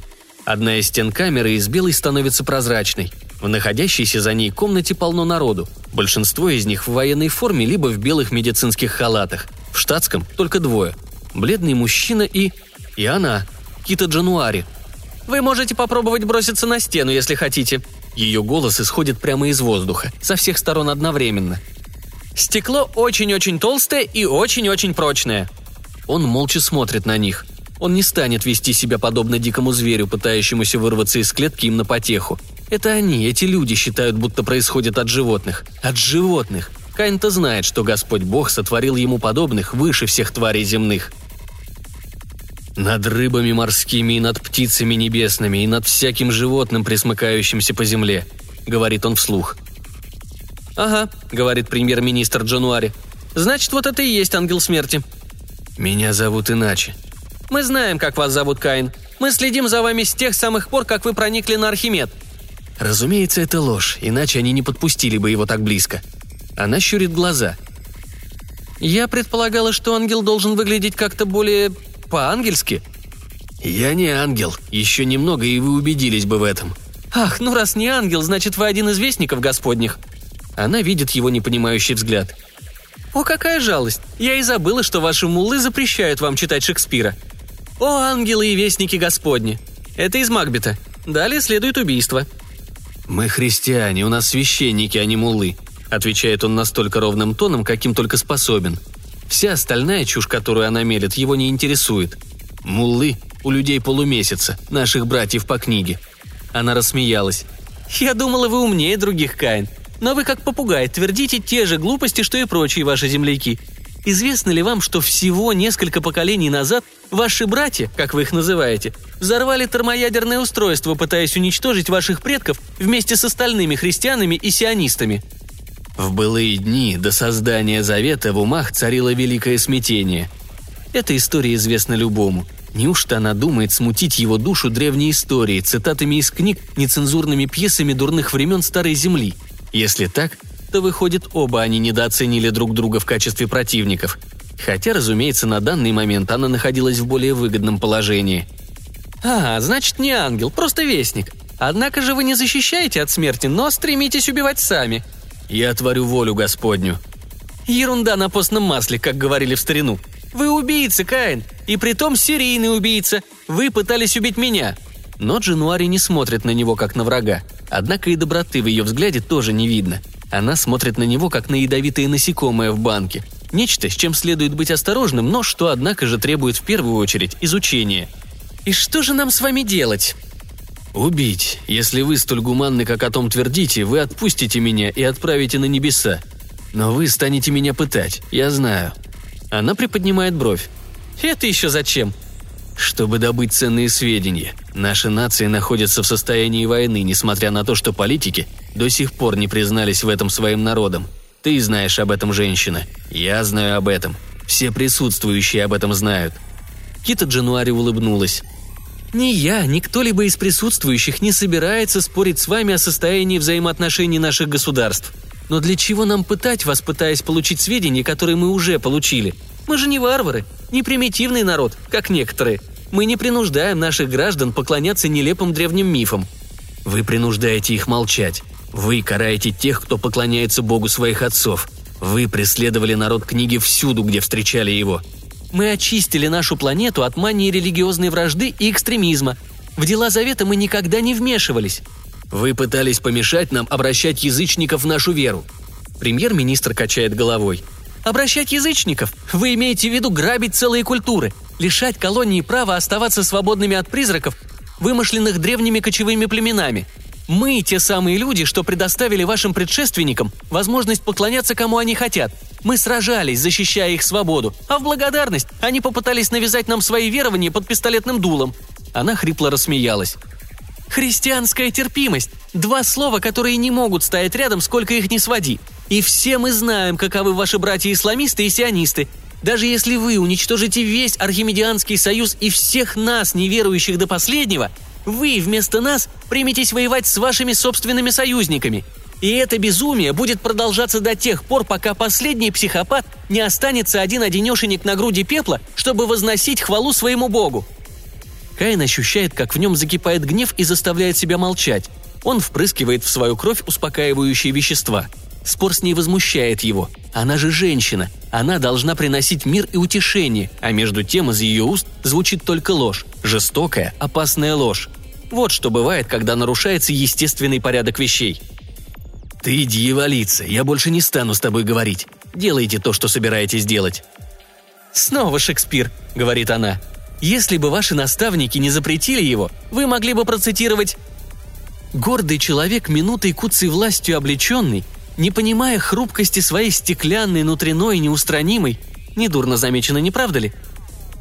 Одна из стен камеры из белой становится прозрачной. В находящейся за ней комнате полно народу. Большинство из них в военной форме либо в белых медицинских халатах. В штатском только двое. Бледный мужчина и... И она. Кита Джануари. «Вы можете попробовать броситься на стену, если хотите». Ее голос исходит прямо из воздуха, со всех сторон одновременно. «Стекло очень-очень толстое и очень-очень прочное. Он молча смотрит на них. Он не станет вести себя подобно дикому зверю, пытающемуся вырваться из клетки им на потеху. Это они, эти люди, считают, будто происходит от животных. От животных. Каин-то знает, что Господь Бог сотворил ему подобных выше всех тварей земных. Над рыбами морскими и над птицами небесными и над всяким животным, присмыкающимся по земле, говорит он вслух. «Ага», — говорит премьер-министр Джануари. «Значит, вот это и есть ангел смерти. «Меня зовут иначе». «Мы знаем, как вас зовут, Каин. Мы следим за вами с тех самых пор, как вы проникли на Архимед». Разумеется, это ложь, иначе они не подпустили бы его так близко. Она щурит глаза. «Я предполагала, что ангел должен выглядеть как-то более по-ангельски». «Я не ангел. Еще немного, и вы убедились бы в этом». «Ах, ну раз не ангел, значит, вы один из вестников господних». Она видит его непонимающий взгляд. «О, какая жалость! Я и забыла, что ваши муллы запрещают вам читать Шекспира. О, ангелы и вестники Господни! Это из Макбета. Далее следует убийство». «Мы христиане, у нас священники, а не муллы», — отвечает он настолько ровным тоном, каким только способен. Вся остальная чушь, которую она мелет, его не интересует. Муллы у людей полумесяца, наших братьев по книге. Она рассмеялась. «Я думала, вы умнее других, Каин. Но вы как попугай твердите те же глупости, что и прочие ваши земляки. Известно ли вам, что всего несколько поколений назад ваши братья, как вы их называете, взорвали термоядерное устройство, пытаясь уничтожить ваших предков вместе с остальными христианами и сионистами? В былые дни до создания Завета в умах царило великое смятение. Эта история известна любому. Неужто она думает смутить его душу древней историей, цитатами из книг, нецензурными пьесами дурных времен Старой Земли? Если так, то выходит, оба они недооценили друг друга в качестве противников. Хотя, разумеется, на данный момент она находилась в более выгодном положении. «А, значит, не ангел, просто вестник. Однако же вы не защищаете от смерти, но стремитесь убивать сами», я творю волю Господню». «Ерунда на постном масле, как говорили в старину. Вы убийца, Каин, и притом серийный убийца. Вы пытались убить меня». Но Джануари не смотрит на него, как на врага. Однако и доброты в ее взгляде тоже не видно. Она смотрит на него, как на ядовитые насекомые в банке. Нечто, с чем следует быть осторожным, но что, однако же, требует в первую очередь изучения. «И что же нам с вами делать?» «Убить. Если вы столь гуманны, как о том твердите, вы отпустите меня и отправите на небеса. Но вы станете меня пытать, я знаю». Она приподнимает бровь. «Это еще зачем?» «Чтобы добыть ценные сведения. Наши нации находятся в состоянии войны, несмотря на то, что политики до сих пор не признались в этом своим народам. Ты знаешь об этом, женщина. Я знаю об этом. Все присутствующие об этом знают». Кита Джануари улыбнулась. Ни я, ни кто-либо из присутствующих не собирается спорить с вами о состоянии взаимоотношений наших государств. Но для чего нам пытать вас, пытаясь получить сведения, которые мы уже получили? Мы же не варвары, не примитивный народ, как некоторые. Мы не принуждаем наших граждан поклоняться нелепым древним мифам. Вы принуждаете их молчать. Вы караете тех, кто поклоняется Богу своих отцов. Вы преследовали народ книги всюду, где встречали его. Мы очистили нашу планету от мании религиозной вражды и экстремизма. В дела Завета мы никогда не вмешивались. Вы пытались помешать нам обращать язычников в нашу веру. Премьер-министр качает головой. Обращать язычников? Вы имеете в виду грабить целые культуры, лишать колонии права оставаться свободными от призраков, вымышленных древними кочевыми племенами – мы те самые люди, что предоставили вашим предшественникам возможность поклоняться кому они хотят. Мы сражались, защищая их свободу, а в благодарность они попытались навязать нам свои верования под пистолетным дулом». Она хрипло рассмеялась. «Христианская терпимость – два слова, которые не могут стоять рядом, сколько их не своди. И все мы знаем, каковы ваши братья-исламисты и сионисты. Даже если вы уничтожите весь Архимедианский союз и всех нас, неверующих до последнего, вы вместо нас приметесь воевать с вашими собственными союзниками. И это безумие будет продолжаться до тех пор, пока последний психопат не останется один-одинешенек на груди пепла, чтобы возносить хвалу своему богу. Каин ощущает, как в нем закипает гнев и заставляет себя молчать. Он впрыскивает в свою кровь успокаивающие вещества. Спор с ней возмущает его. Она же женщина. Она должна приносить мир и утешение, а между тем из ее уст звучит только ложь. Жестокая, опасная ложь. Вот что бывает, когда нарушается естественный порядок вещей. «Ты дьяволица, я больше не стану с тобой говорить. Делайте то, что собираетесь делать». «Снова Шекспир», — говорит она. «Если бы ваши наставники не запретили его, вы могли бы процитировать «Гордый человек, минутой куцей властью облеченный, не понимая хрупкости своей стеклянной, внутренной, неустранимой, недурно замечено, не правда ли?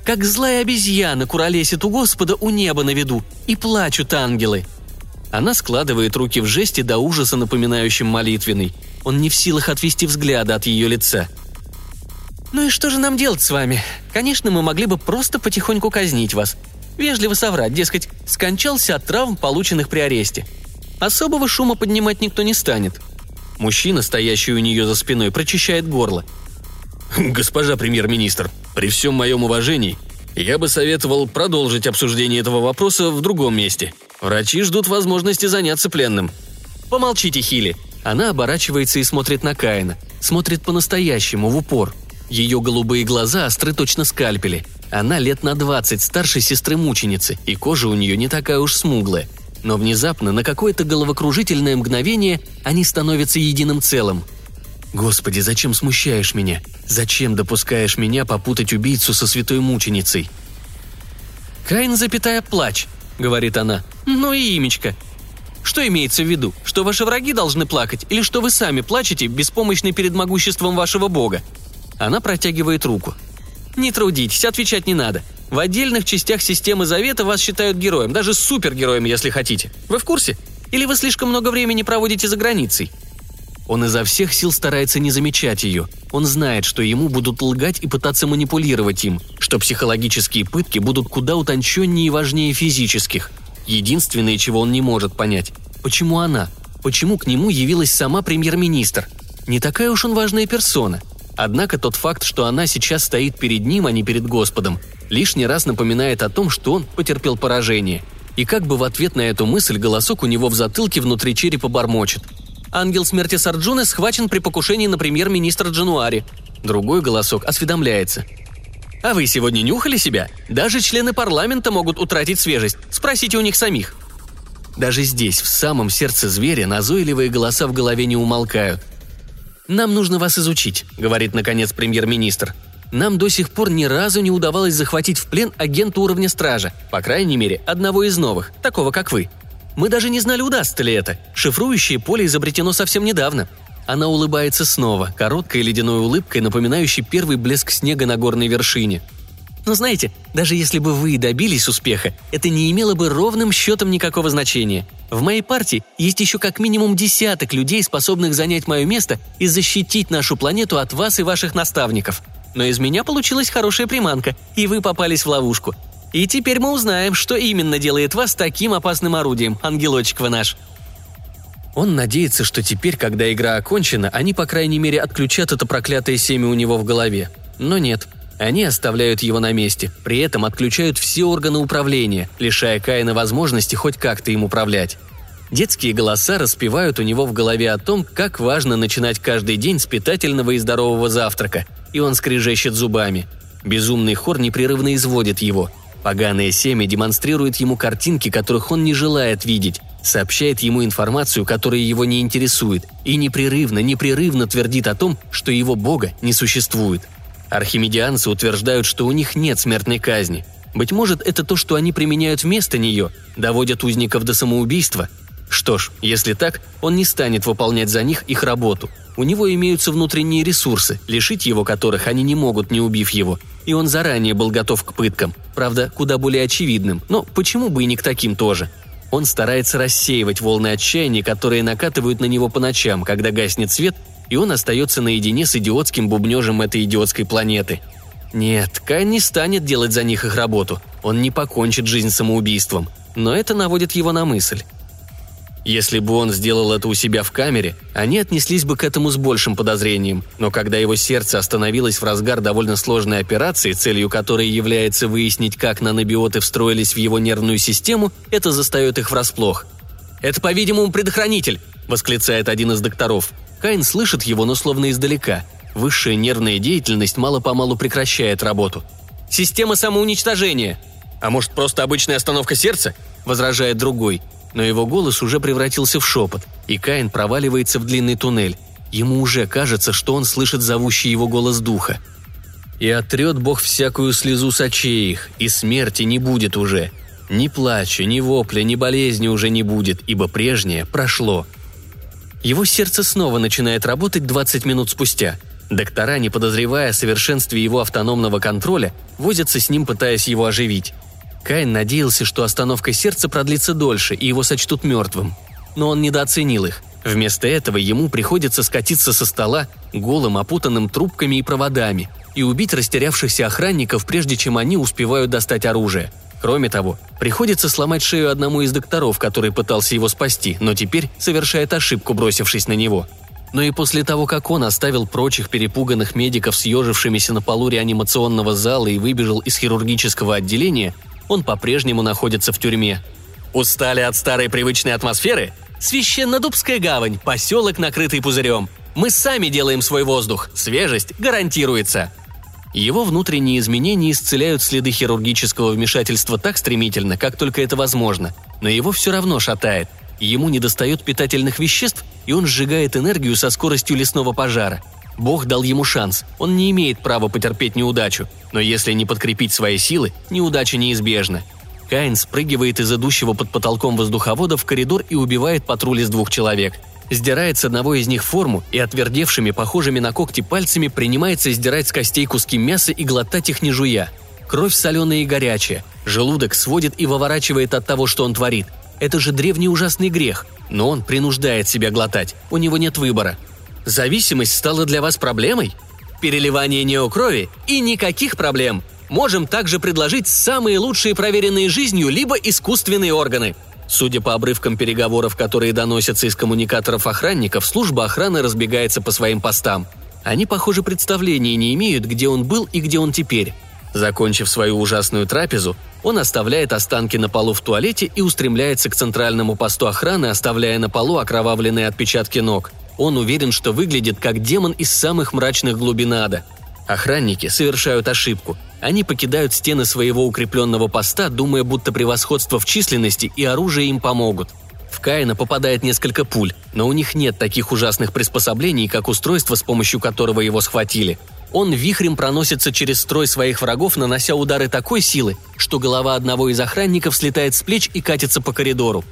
Как злая обезьяна куролесит у Господа у неба на виду, и плачут ангелы. Она складывает руки в жесте до ужаса напоминающем молитвенный. Он не в силах отвести взгляда от ее лица. «Ну и что же нам делать с вами? Конечно, мы могли бы просто потихоньку казнить вас. Вежливо соврать, дескать, скончался от травм, полученных при аресте. Особого шума поднимать никто не станет. Мужчина, стоящий у нее за спиной, прочищает горло – «Госпожа премьер-министр, при всем моем уважении, я бы советовал продолжить обсуждение этого вопроса в другом месте. Врачи ждут возможности заняться пленным». «Помолчите, Хили». Она оборачивается и смотрит на Каина. Смотрит по-настоящему, в упор. Ее голубые глаза остры точно скальпели. Она лет на двадцать старше сестры-мученицы, и кожа у нее не такая уж смуглая. Но внезапно, на какое-то головокружительное мгновение, они становятся единым целым – Господи, зачем смущаешь меня? Зачем допускаешь меня попутать убийцу со святой мученицей? Каин, запятая, плач, говорит она. Ну и имечко. Что имеется в виду? Что ваши враги должны плакать, или что вы сами плачете, беспомощны перед могуществом вашего бога? Она протягивает руку. «Не трудитесь, отвечать не надо. В отдельных частях системы Завета вас считают героем, даже супергероем, если хотите. Вы в курсе? Или вы слишком много времени проводите за границей?» Он изо всех сил старается не замечать ее. Он знает, что ему будут лгать и пытаться манипулировать им, что психологические пытки будут куда утонченнее и важнее физических. Единственное, чего он не может понять – почему она? Почему к нему явилась сама премьер-министр? Не такая уж он важная персона. Однако тот факт, что она сейчас стоит перед ним, а не перед Господом, лишний раз напоминает о том, что он потерпел поражение. И как бы в ответ на эту мысль голосок у него в затылке внутри черепа бормочет – Ангел смерти Сарджуны схвачен при покушении на премьер-министра Джануари. Другой голосок осведомляется. А вы сегодня нюхали себя? Даже члены парламента могут утратить свежесть. Спросите у них самих. Даже здесь, в самом сердце зверя, назойливые голоса в голове не умолкают. «Нам нужно вас изучить», — говорит наконец премьер-министр. «Нам до сих пор ни разу не удавалось захватить в плен агента уровня стража, по крайней мере, одного из новых, такого как вы. Мы даже не знали, удастся ли это. Шифрующее поле изобретено совсем недавно. Она улыбается снова, короткой ледяной улыбкой, напоминающей первый блеск снега на горной вершине. Но знаете, даже если бы вы добились успеха, это не имело бы ровным счетом никакого значения. В моей партии есть еще как минимум десяток людей, способных занять мое место и защитить нашу планету от вас и ваших наставников. Но из меня получилась хорошая приманка, и вы попались в ловушку. И теперь мы узнаем, что именно делает вас таким опасным орудием, ангелочек вы наш». Он надеется, что теперь, когда игра окончена, они, по крайней мере, отключат это проклятое семя у него в голове. Но нет. Они оставляют его на месте, при этом отключают все органы управления, лишая Каина возможности хоть как-то им управлять. Детские голоса распевают у него в голове о том, как важно начинать каждый день с питательного и здорового завтрака, и он скрежещет зубами. Безумный хор непрерывно изводит его – Поганое семя демонстрирует ему картинки, которых он не желает видеть, сообщает ему информацию, которая его не интересует, и непрерывно, непрерывно твердит о том, что его бога не существует. Архимедианцы утверждают, что у них нет смертной казни. Быть может, это то, что они применяют вместо нее, доводят узников до самоубийства. Что ж, если так, он не станет выполнять за них их работу – у него имеются внутренние ресурсы, лишить его которых они не могут, не убив его. И он заранее был готов к пыткам. Правда, куда более очевидным, но почему бы и не к таким тоже? Он старается рассеивать волны отчаяния, которые накатывают на него по ночам, когда гаснет свет, и он остается наедине с идиотским бубнежем этой идиотской планеты. Нет, Кайн не станет делать за них их работу. Он не покончит жизнь самоубийством. Но это наводит его на мысль. Если бы он сделал это у себя в камере, они отнеслись бы к этому с большим подозрением, но когда его сердце остановилось в разгар довольно сложной операции, целью которой является выяснить, как нанобиоты встроились в его нервную систему, это застает их врасплох. «Это, по-видимому, предохранитель!» – восклицает один из докторов. Кайн слышит его, но словно издалека. Высшая нервная деятельность мало-помалу прекращает работу. «Система самоуничтожения!» «А может, просто обычная остановка сердца?» – возражает другой – но его голос уже превратился в шепот, и Каин проваливается в длинный туннель. Ему уже кажется, что он слышит зовущий его голос духа. «И отрет Бог всякую слезу с очей их, и смерти не будет уже. Ни плача, ни вопля, ни болезни уже не будет, ибо прежнее прошло». Его сердце снова начинает работать 20 минут спустя. Доктора, не подозревая о совершенстве его автономного контроля, возятся с ним, пытаясь его оживить. Кайн надеялся, что остановка сердца продлится дольше, и его сочтут мертвым. Но он недооценил их. Вместо этого ему приходится скатиться со стола голым, опутанным трубками и проводами, и убить растерявшихся охранников, прежде чем они успевают достать оружие. Кроме того, приходится сломать шею одному из докторов, который пытался его спасти, но теперь совершает ошибку, бросившись на него. Но и после того, как он оставил прочих перепуганных медиков, съежившимися на полу реанимационного зала и выбежал из хирургического отделения, он по-прежнему находится в тюрьме. Устали от старой привычной атмосферы? Священнодубская гавань, поселок, накрытый пузырем. Мы сами делаем свой воздух, свежесть гарантируется. Его внутренние изменения исцеляют следы хирургического вмешательства так стремительно, как только это возможно, но его все равно шатает. Ему недостает питательных веществ, и он сжигает энергию со скоростью лесного пожара. Бог дал ему шанс, он не имеет права потерпеть неудачу, но если не подкрепить свои силы, неудача неизбежна. Каин спрыгивает из идущего под потолком воздуховода в коридор и убивает патруль из двух человек. Сдирает с одного из них форму и отвердевшими, похожими на когти пальцами принимается сдирать с костей куски мяса и глотать их не жуя. Кровь соленая и горячая, желудок сводит и выворачивает от того, что он творит. Это же древний ужасный грех, но он принуждает себя глотать, у него нет выбора. Зависимость стала для вас проблемой? Переливание неокрови и никаких проблем. Можем также предложить самые лучшие проверенные жизнью либо искусственные органы – Судя по обрывкам переговоров, которые доносятся из коммуникаторов охранников, служба охраны разбегается по своим постам. Они, похоже, представления не имеют, где он был и где он теперь. Закончив свою ужасную трапезу, он оставляет останки на полу в туалете и устремляется к центральному посту охраны, оставляя на полу окровавленные отпечатки ног. Он уверен, что выглядит как демон из самых мрачных глубин ада. Охранники совершают ошибку. Они покидают стены своего укрепленного поста, думая, будто превосходство в численности и оружие им помогут. В Каина попадает несколько пуль, но у них нет таких ужасных приспособлений, как устройство, с помощью которого его схватили. Он вихрем проносится через строй своих врагов, нанося удары такой силы, что голова одного из охранников слетает с плеч и катится по коридору.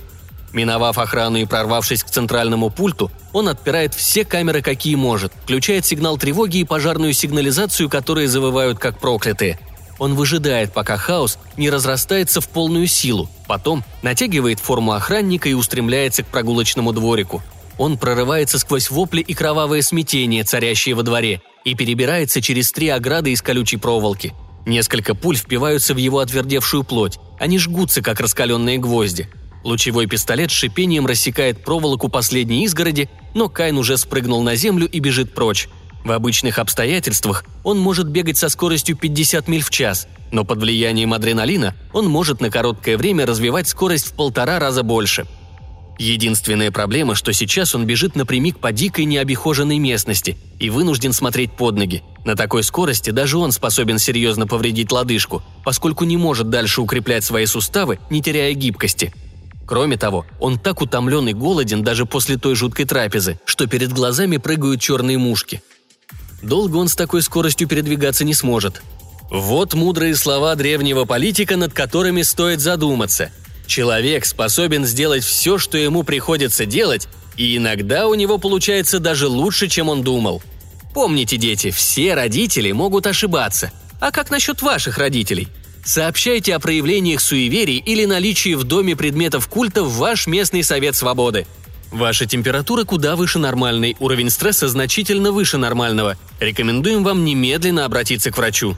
Миновав охрану и прорвавшись к центральному пульту, он отпирает все камеры, какие может, включает сигнал тревоги и пожарную сигнализацию, которые завывают как проклятые. Он выжидает, пока хаос не разрастается в полную силу, потом натягивает форму охранника и устремляется к прогулочному дворику. Он прорывается сквозь вопли и кровавое смятение, царящее во дворе, и перебирается через три ограды из колючей проволоки. Несколько пуль впиваются в его отвердевшую плоть, они жгутся, как раскаленные гвозди – Лучевой пистолет с шипением рассекает проволоку последней изгороди, но Кайн уже спрыгнул на землю и бежит прочь. В обычных обстоятельствах он может бегать со скоростью 50 миль в час, но под влиянием адреналина он может на короткое время развивать скорость в полтора раза больше. Единственная проблема, что сейчас он бежит напрямик по дикой необихоженной местности и вынужден смотреть под ноги. На такой скорости даже он способен серьезно повредить лодыжку, поскольку не может дальше укреплять свои суставы, не теряя гибкости – Кроме того, он так утомлен и голоден даже после той жуткой трапезы, что перед глазами прыгают черные мушки. Долго он с такой скоростью передвигаться не сможет. Вот мудрые слова древнего политика, над которыми стоит задуматься. Человек способен сделать все, что ему приходится делать, и иногда у него получается даже лучше, чем он думал. Помните, дети, все родители могут ошибаться. А как насчет ваших родителей – Сообщайте о проявлениях суеверий или наличии в доме предметов культа в ваш местный совет свободы. Ваша температура куда выше нормальной, уровень стресса значительно выше нормального. Рекомендуем вам немедленно обратиться к врачу.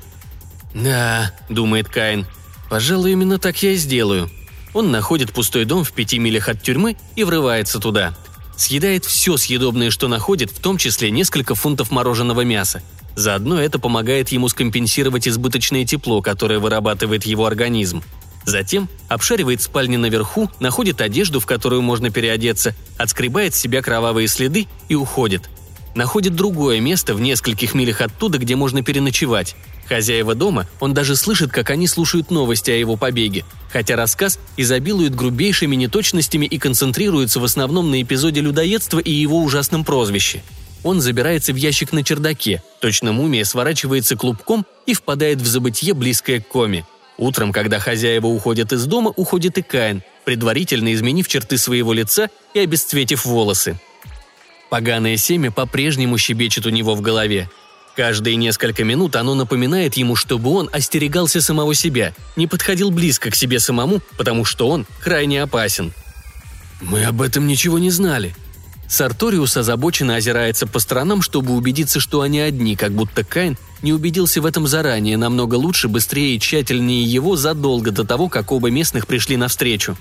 «Да», — думает Каин, — «пожалуй, именно так я и сделаю». Он находит пустой дом в пяти милях от тюрьмы и врывается туда. Съедает все съедобное, что находит, в том числе несколько фунтов мороженого мяса. Заодно это помогает ему скомпенсировать избыточное тепло, которое вырабатывает его организм. Затем обшаривает спальни наверху, находит одежду, в которую можно переодеться, отскребает с себя кровавые следы и уходит. Находит другое место в нескольких милях оттуда, где можно переночевать. Хозяева дома, он даже слышит, как они слушают новости о его побеге, хотя рассказ изобилует грубейшими неточностями и концентрируется в основном на эпизоде людоедства и его ужасном прозвище – он забирается в ящик на чердаке, точно мумия сворачивается клубком и впадает в забытье, близкое к коме. Утром, когда хозяева уходят из дома, уходит и Каин, предварительно изменив черты своего лица и обесцветив волосы. Поганое семя по-прежнему щебечет у него в голове. Каждые несколько минут оно напоминает ему, чтобы он остерегался самого себя, не подходил близко к себе самому, потому что он крайне опасен. «Мы об этом ничего не знали», Сарториус озабоченно озирается по сторонам, чтобы убедиться, что они одни, как будто Кайн не убедился в этом заранее, намного лучше, быстрее и тщательнее его задолго до того, как оба местных пришли навстречу.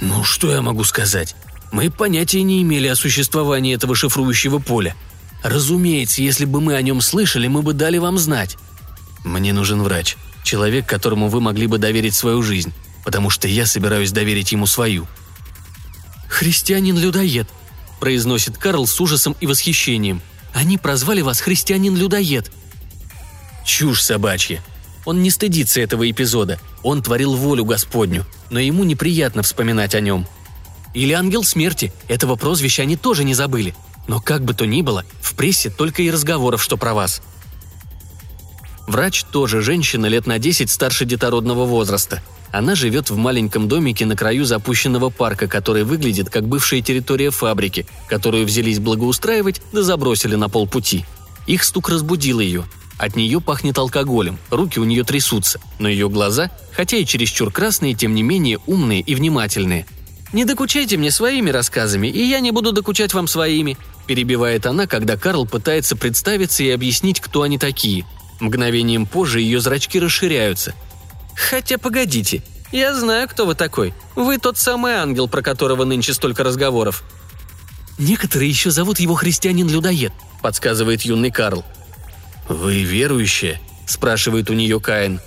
«Ну, что я могу сказать? Мы понятия не имели о существовании этого шифрующего поля. Разумеется, если бы мы о нем слышали, мы бы дали вам знать. Мне нужен врач, человек, которому вы могли бы доверить свою жизнь, потому что я собираюсь доверить ему свою». «Христианин-людоед», – произносит Карл с ужасом и восхищением. «Они прозвали вас христианин-людоед». Чушь собачья. Он не стыдится этого эпизода. Он творил волю Господню, но ему неприятно вспоминать о нем. Или ангел смерти. Этого прозвища они тоже не забыли. Но как бы то ни было, в прессе только и разговоров, что про вас. Врач тоже женщина лет на 10 старше детородного возраста. Она живет в маленьком домике на краю запущенного парка, который выглядит как бывшая территория фабрики, которую взялись благоустраивать да забросили на полпути. Их стук разбудил ее. От нее пахнет алкоголем, руки у нее трясутся, но ее глаза, хотя и чересчур красные, тем не менее умные и внимательные. «Не докучайте мне своими рассказами, и я не буду докучать вам своими», перебивает она, когда Карл пытается представиться и объяснить, кто они такие. Мгновением позже ее зрачки расширяются – Хотя погодите, я знаю, кто вы такой. Вы тот самый ангел, про которого нынче столько разговоров. Некоторые еще зовут его христианин-людоед, подсказывает юный Карл. Вы верующая? спрашивает у нее Каин.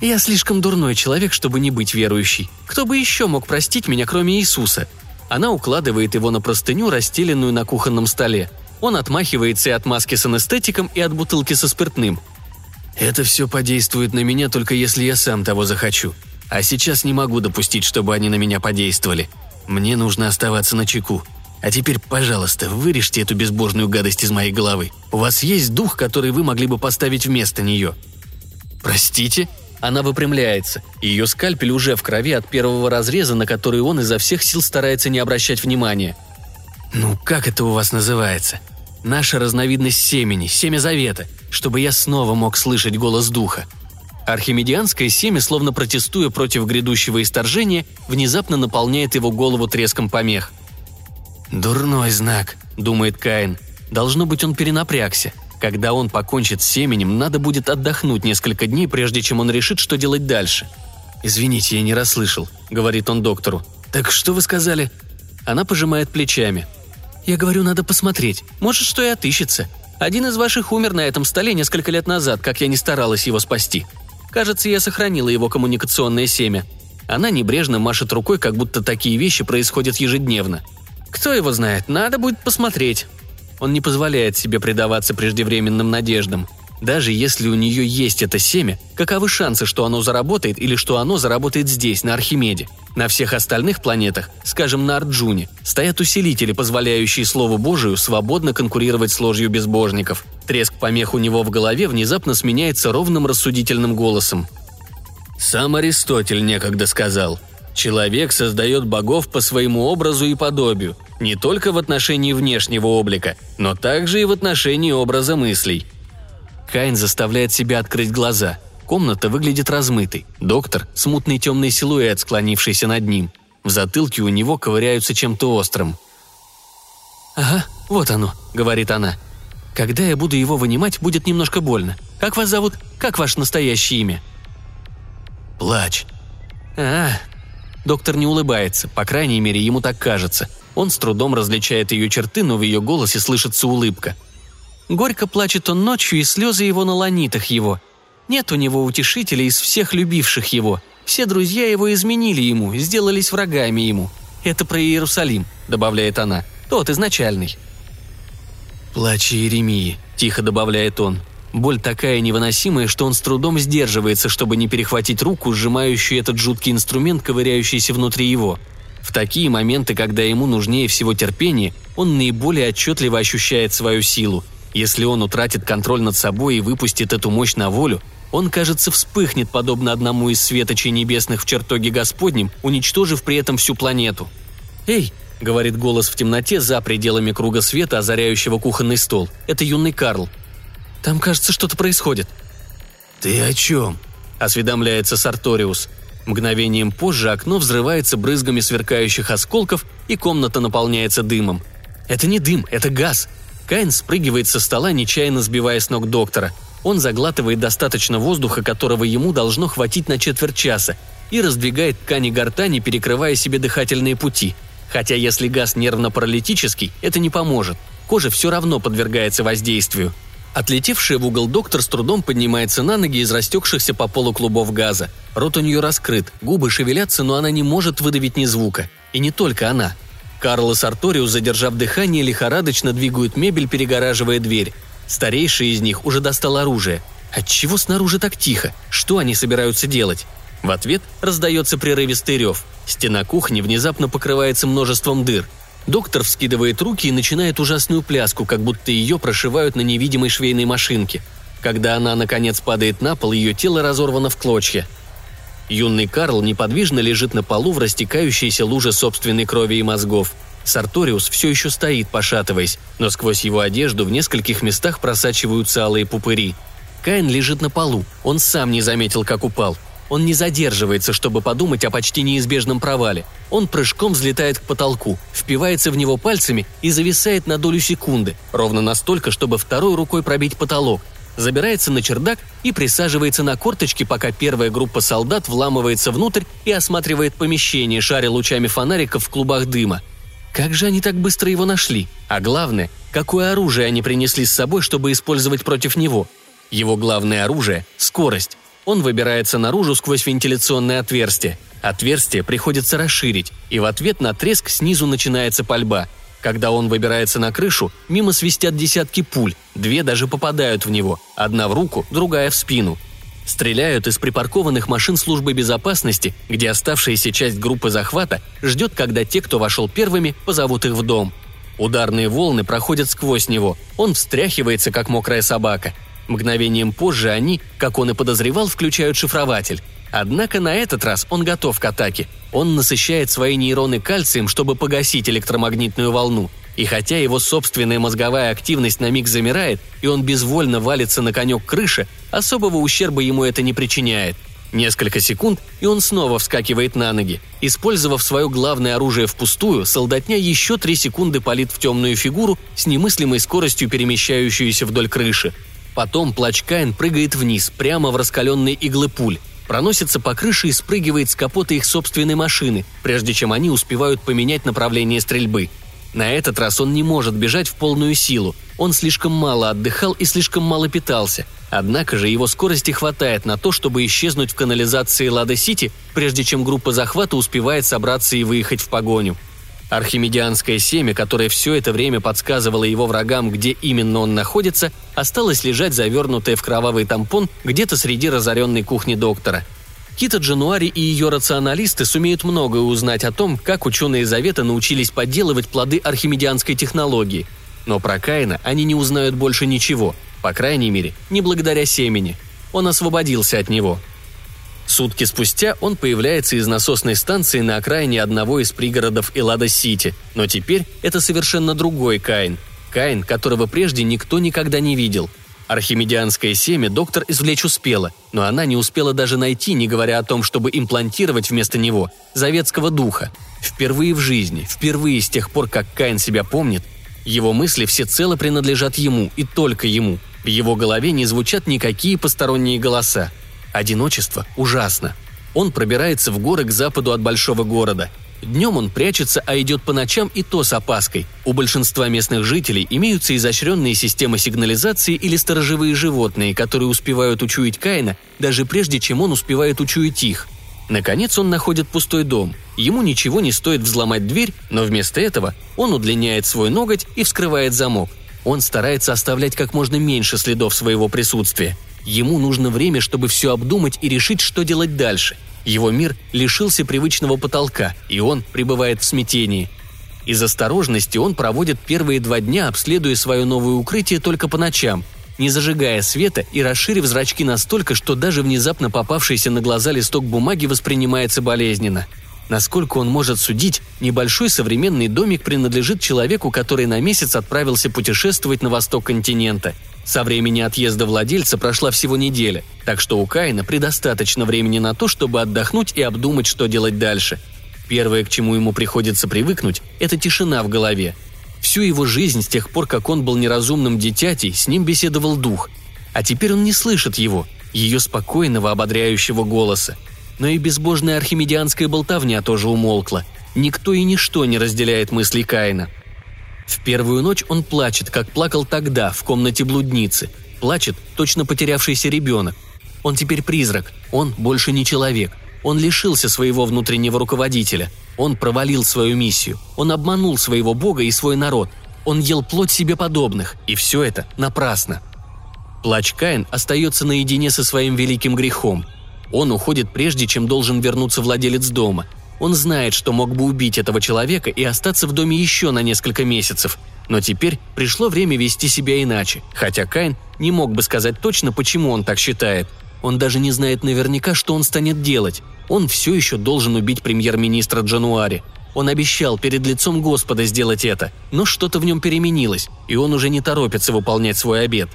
Я слишком дурной человек, чтобы не быть верующей. Кто бы еще мог простить меня, кроме Иисуса? Она укладывает его на простыню, расстеленную на кухонном столе. Он отмахивается и от маски с анестетиком, и от бутылки со спиртным – это все подействует на меня только если я сам того захочу. А сейчас не могу допустить, чтобы они на меня подействовали. Мне нужно оставаться на чеку. А теперь, пожалуйста, вырежьте эту безбожную гадость из моей головы. У вас есть дух, который вы могли бы поставить вместо нее?» «Простите?» Она выпрямляется. Ее скальпель уже в крови от первого разреза, на который он изо всех сил старается не обращать внимания. «Ну, как это у вас называется?» Наша разновидность семени, семя завета, чтобы я снова мог слышать голос духа. Архимедианское семя, словно протестуя против грядущего исторжения, внезапно наполняет его голову треском помех. «Дурной знак», — думает Каин. «Должно быть, он перенапрягся. Когда он покончит с семенем, надо будет отдохнуть несколько дней, прежде чем он решит, что делать дальше». «Извините, я не расслышал», — говорит он доктору. «Так что вы сказали?» Она пожимает плечами. Я говорю, надо посмотреть. Может, что и отыщется. Один из ваших умер на этом столе несколько лет назад, как я не старалась его спасти. Кажется, я сохранила его коммуникационное семя. Она небрежно машет рукой, как будто такие вещи происходят ежедневно. Кто его знает, надо будет посмотреть. Он не позволяет себе предаваться преждевременным надеждам. Даже если у нее есть это семя, каковы шансы, что оно заработает или что оно заработает здесь, на Архимеде? На всех остальных планетах, скажем, на Арджуне, стоят усилители, позволяющие Слову Божию свободно конкурировать с ложью безбожников. Треск помех у него в голове внезапно сменяется ровным рассудительным голосом. Сам Аристотель некогда сказал – Человек создает богов по своему образу и подобию, не только в отношении внешнего облика, но также и в отношении образа мыслей. Кайн заставляет себя открыть глаза. Комната выглядит размытой. Доктор – смутный темный силуэт, склонившийся над ним. В затылке у него ковыряются чем-то острым. «Ага, вот оно», — говорит она. «Когда я буду его вынимать, будет немножко больно. Как вас зовут? Как ваше настоящее имя?» «Плач». «А, Доктор не улыбается, по крайней мере, ему так кажется. Он с трудом различает ее черты, но в ее голосе слышится улыбка. Горько плачет он ночью, и слезы его на ланитах его. Нет у него утешителя из всех любивших его. Все друзья его изменили ему, сделались врагами ему. Это про Иерусалим, добавляет она. Тот изначальный. «Плач Иеремии», – тихо добавляет он. Боль такая невыносимая, что он с трудом сдерживается, чтобы не перехватить руку, сжимающую этот жуткий инструмент, ковыряющийся внутри его. В такие моменты, когда ему нужнее всего терпение, он наиболее отчетливо ощущает свою силу – если он утратит контроль над собой и выпустит эту мощь на волю, он, кажется, вспыхнет, подобно одному из светочей небесных в чертоге Господнем, уничтожив при этом всю планету. «Эй!» — говорит голос в темноте за пределами круга света, озаряющего кухонный стол. Это юный Карл. «Там, кажется, что-то происходит». «Ты о чем?» — осведомляется Сарториус. Мгновением позже окно взрывается брызгами сверкающих осколков, и комната наполняется дымом. «Это не дым, это газ», Кайн спрыгивает со стола, нечаянно сбивая с ног доктора. Он заглатывает достаточно воздуха, которого ему должно хватить на четверть часа, и раздвигает ткани гортани, перекрывая себе дыхательные пути. Хотя если газ нервно-паралитический, это не поможет. Кожа все равно подвергается воздействию. Отлетевший в угол доктор с трудом поднимается на ноги из растекшихся по полу клубов газа. Рот у нее раскрыт, губы шевелятся, но она не может выдавить ни звука. И не только она. Карл и Сарториус, задержав дыхание, лихорадочно двигают мебель, перегораживая дверь. Старейший из них уже достал оружие. Отчего снаружи так тихо? Что они собираются делать? В ответ раздается прерывистый рев. Стена кухни внезапно покрывается множеством дыр. Доктор вскидывает руки и начинает ужасную пляску, как будто ее прошивают на невидимой швейной машинке. Когда она, наконец, падает на пол, ее тело разорвано в клочья. Юный Карл неподвижно лежит на полу в растекающейся луже собственной крови и мозгов. Сарториус все еще стоит, пошатываясь, но сквозь его одежду в нескольких местах просачиваются алые пупыри. Каин лежит на полу, он сам не заметил, как упал. Он не задерживается, чтобы подумать о почти неизбежном провале. Он прыжком взлетает к потолку, впивается в него пальцами и зависает на долю секунды, ровно настолько, чтобы второй рукой пробить потолок. Забирается на чердак и присаживается на корточки, пока первая группа солдат вламывается внутрь и осматривает помещение, шаря лучами фонариков в клубах дыма. Как же они так быстро его нашли? А главное, какое оружие они принесли с собой, чтобы использовать против него? Его главное оружие – скорость. Он выбирается наружу сквозь вентиляционное отверстие. Отверстие приходится расширить, и в ответ на треск снизу начинается пальба. Когда он выбирается на крышу, мимо свистят десятки пуль, две даже попадают в него, одна в руку, другая в спину. Стреляют из припаркованных машин службы безопасности, где оставшаяся часть группы захвата ждет, когда те, кто вошел первыми, позовут их в дом. Ударные волны проходят сквозь него, он встряхивается, как мокрая собака – Мгновением позже они, как он и подозревал, включают шифрователь. Однако на этот раз он готов к атаке. Он насыщает свои нейроны кальцием, чтобы погасить электромагнитную волну. И хотя его собственная мозговая активность на миг замирает, и он безвольно валится на конек крыши, особого ущерба ему это не причиняет. Несколько секунд, и он снова вскакивает на ноги. Использовав свое главное оружие впустую, солдатня еще три секунды палит в темную фигуру с немыслимой скоростью перемещающуюся вдоль крыши. Потом плач Каин прыгает вниз, прямо в раскаленные иглы пуль, проносится по крыше и спрыгивает с капота их собственной машины, прежде чем они успевают поменять направление стрельбы. На этот раз он не может бежать в полную силу. Он слишком мало отдыхал и слишком мало питался. Однако же его скорости хватает на то, чтобы исчезнуть в канализации Лада-Сити, прежде чем группа захвата успевает собраться и выехать в погоню. Архимедианское семя, которое все это время подсказывало его врагам, где именно он находится, осталось лежать завернутое в кровавый тампон где-то среди разоренной кухни доктора. Кита Джануари и ее рационалисты сумеют многое узнать о том, как ученые Завета научились подделывать плоды архимедианской технологии. Но про Каина они не узнают больше ничего, по крайней мере, не благодаря семени. Он освободился от него – Сутки спустя он появляется из насосной станции на окраине одного из пригородов Эллада-Сити, но теперь это совершенно другой Каин. Каин, которого прежде никто никогда не видел. Архимедианское семя доктор извлечь успела, но она не успела даже найти, не говоря о том, чтобы имплантировать вместо него, заветского духа. Впервые в жизни, впервые с тех пор, как Каин себя помнит, его мысли всецело принадлежат ему и только ему. В его голове не звучат никакие посторонние голоса – Одиночество ужасно. Он пробирается в горы к западу от большого города. Днем он прячется, а идет по ночам и то с опаской. У большинства местных жителей имеются изощренные системы сигнализации или сторожевые животные, которые успевают учуять Каина, даже прежде, чем он успевает учуять их. Наконец он находит пустой дом. Ему ничего не стоит взломать дверь, но вместо этого он удлиняет свой ноготь и вскрывает замок. Он старается оставлять как можно меньше следов своего присутствия. Ему нужно время, чтобы все обдумать и решить, что делать дальше. Его мир лишился привычного потолка, и он пребывает в смятении. Из осторожности он проводит первые два дня, обследуя свое новое укрытие только по ночам, не зажигая света и расширив зрачки настолько, что даже внезапно попавшийся на глаза листок бумаги воспринимается болезненно. Насколько он может судить, небольшой современный домик принадлежит человеку, который на месяц отправился путешествовать на восток континента – со времени отъезда владельца прошла всего неделя, так что у Каина предостаточно времени на то, чтобы отдохнуть и обдумать, что делать дальше. Первое, к чему ему приходится привыкнуть, это тишина в голове. Всю его жизнь, с тех пор, как он был неразумным дитятей, с ним беседовал дух. А теперь он не слышит его, ее спокойного, ободряющего голоса. Но и безбожная архимедианская болтовня тоже умолкла. Никто и ничто не разделяет мысли Каина – в первую ночь он плачет, как плакал тогда, в комнате блудницы. Плачет точно потерявшийся ребенок. Он теперь призрак, он больше не человек. Он лишился своего внутреннего руководителя. Он провалил свою миссию. Он обманул своего бога и свой народ. Он ел плоть себе подобных. И все это напрасно. Плач Каин остается наедине со своим великим грехом. Он уходит прежде, чем должен вернуться владелец дома – он знает, что мог бы убить этого человека и остаться в доме еще на несколько месяцев. Но теперь пришло время вести себя иначе, хотя Кайн не мог бы сказать точно, почему он так считает. Он даже не знает наверняка, что он станет делать. Он все еще должен убить премьер-министра Джануари. Он обещал перед лицом Господа сделать это, но что-то в нем переменилось, и он уже не торопится выполнять свой обет.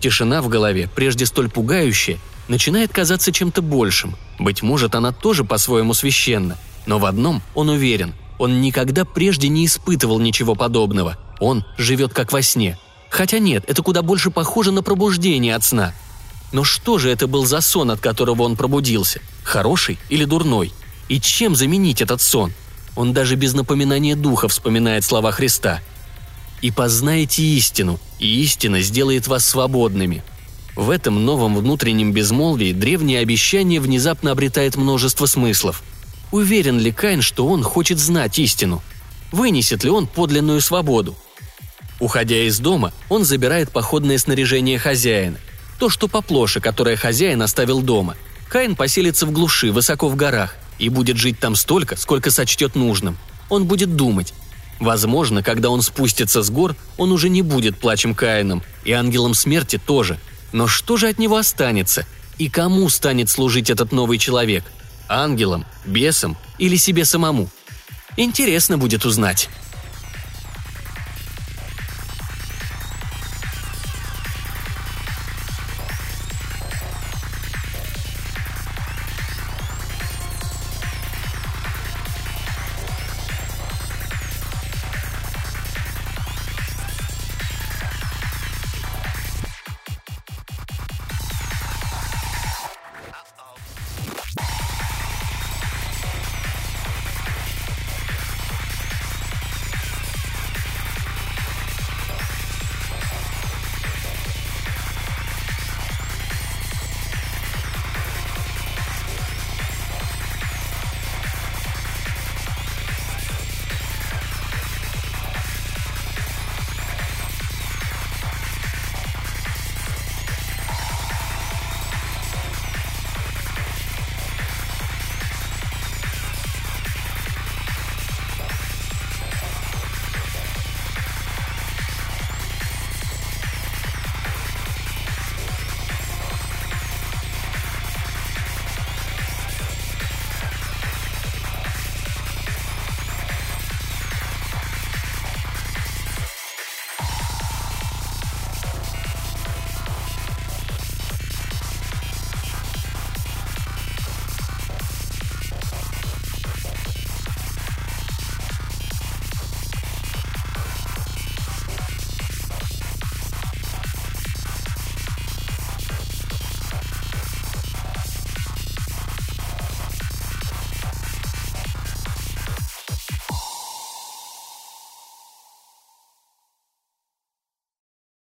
Тишина в голове, прежде столь пугающая, начинает казаться чем-то большим. Быть может, она тоже по-своему священна. Но в одном он уверен – он никогда прежде не испытывал ничего подобного. Он живет как во сне. Хотя нет, это куда больше похоже на пробуждение от сна. Но что же это был за сон, от которого он пробудился? Хороший или дурной? И чем заменить этот сон? Он даже без напоминания духа вспоминает слова Христа. «И познаете истину, и истина сделает вас свободными». В этом новом внутреннем безмолвии древнее обещание внезапно обретает множество смыслов. Уверен ли Каин, что он хочет знать истину? Вынесет ли он подлинную свободу? Уходя из дома, он забирает походное снаряжение хозяина. То, что поплоше, которое хозяин оставил дома. Каин поселится в глуши, высоко в горах, и будет жить там столько, сколько сочтет нужным. Он будет думать. Возможно, когда он спустится с гор, он уже не будет плачем Каином, и ангелом смерти тоже. Но что же от него останется? И кому станет служить этот новый человек? Ангелом, бесом или себе самому? Интересно будет узнать.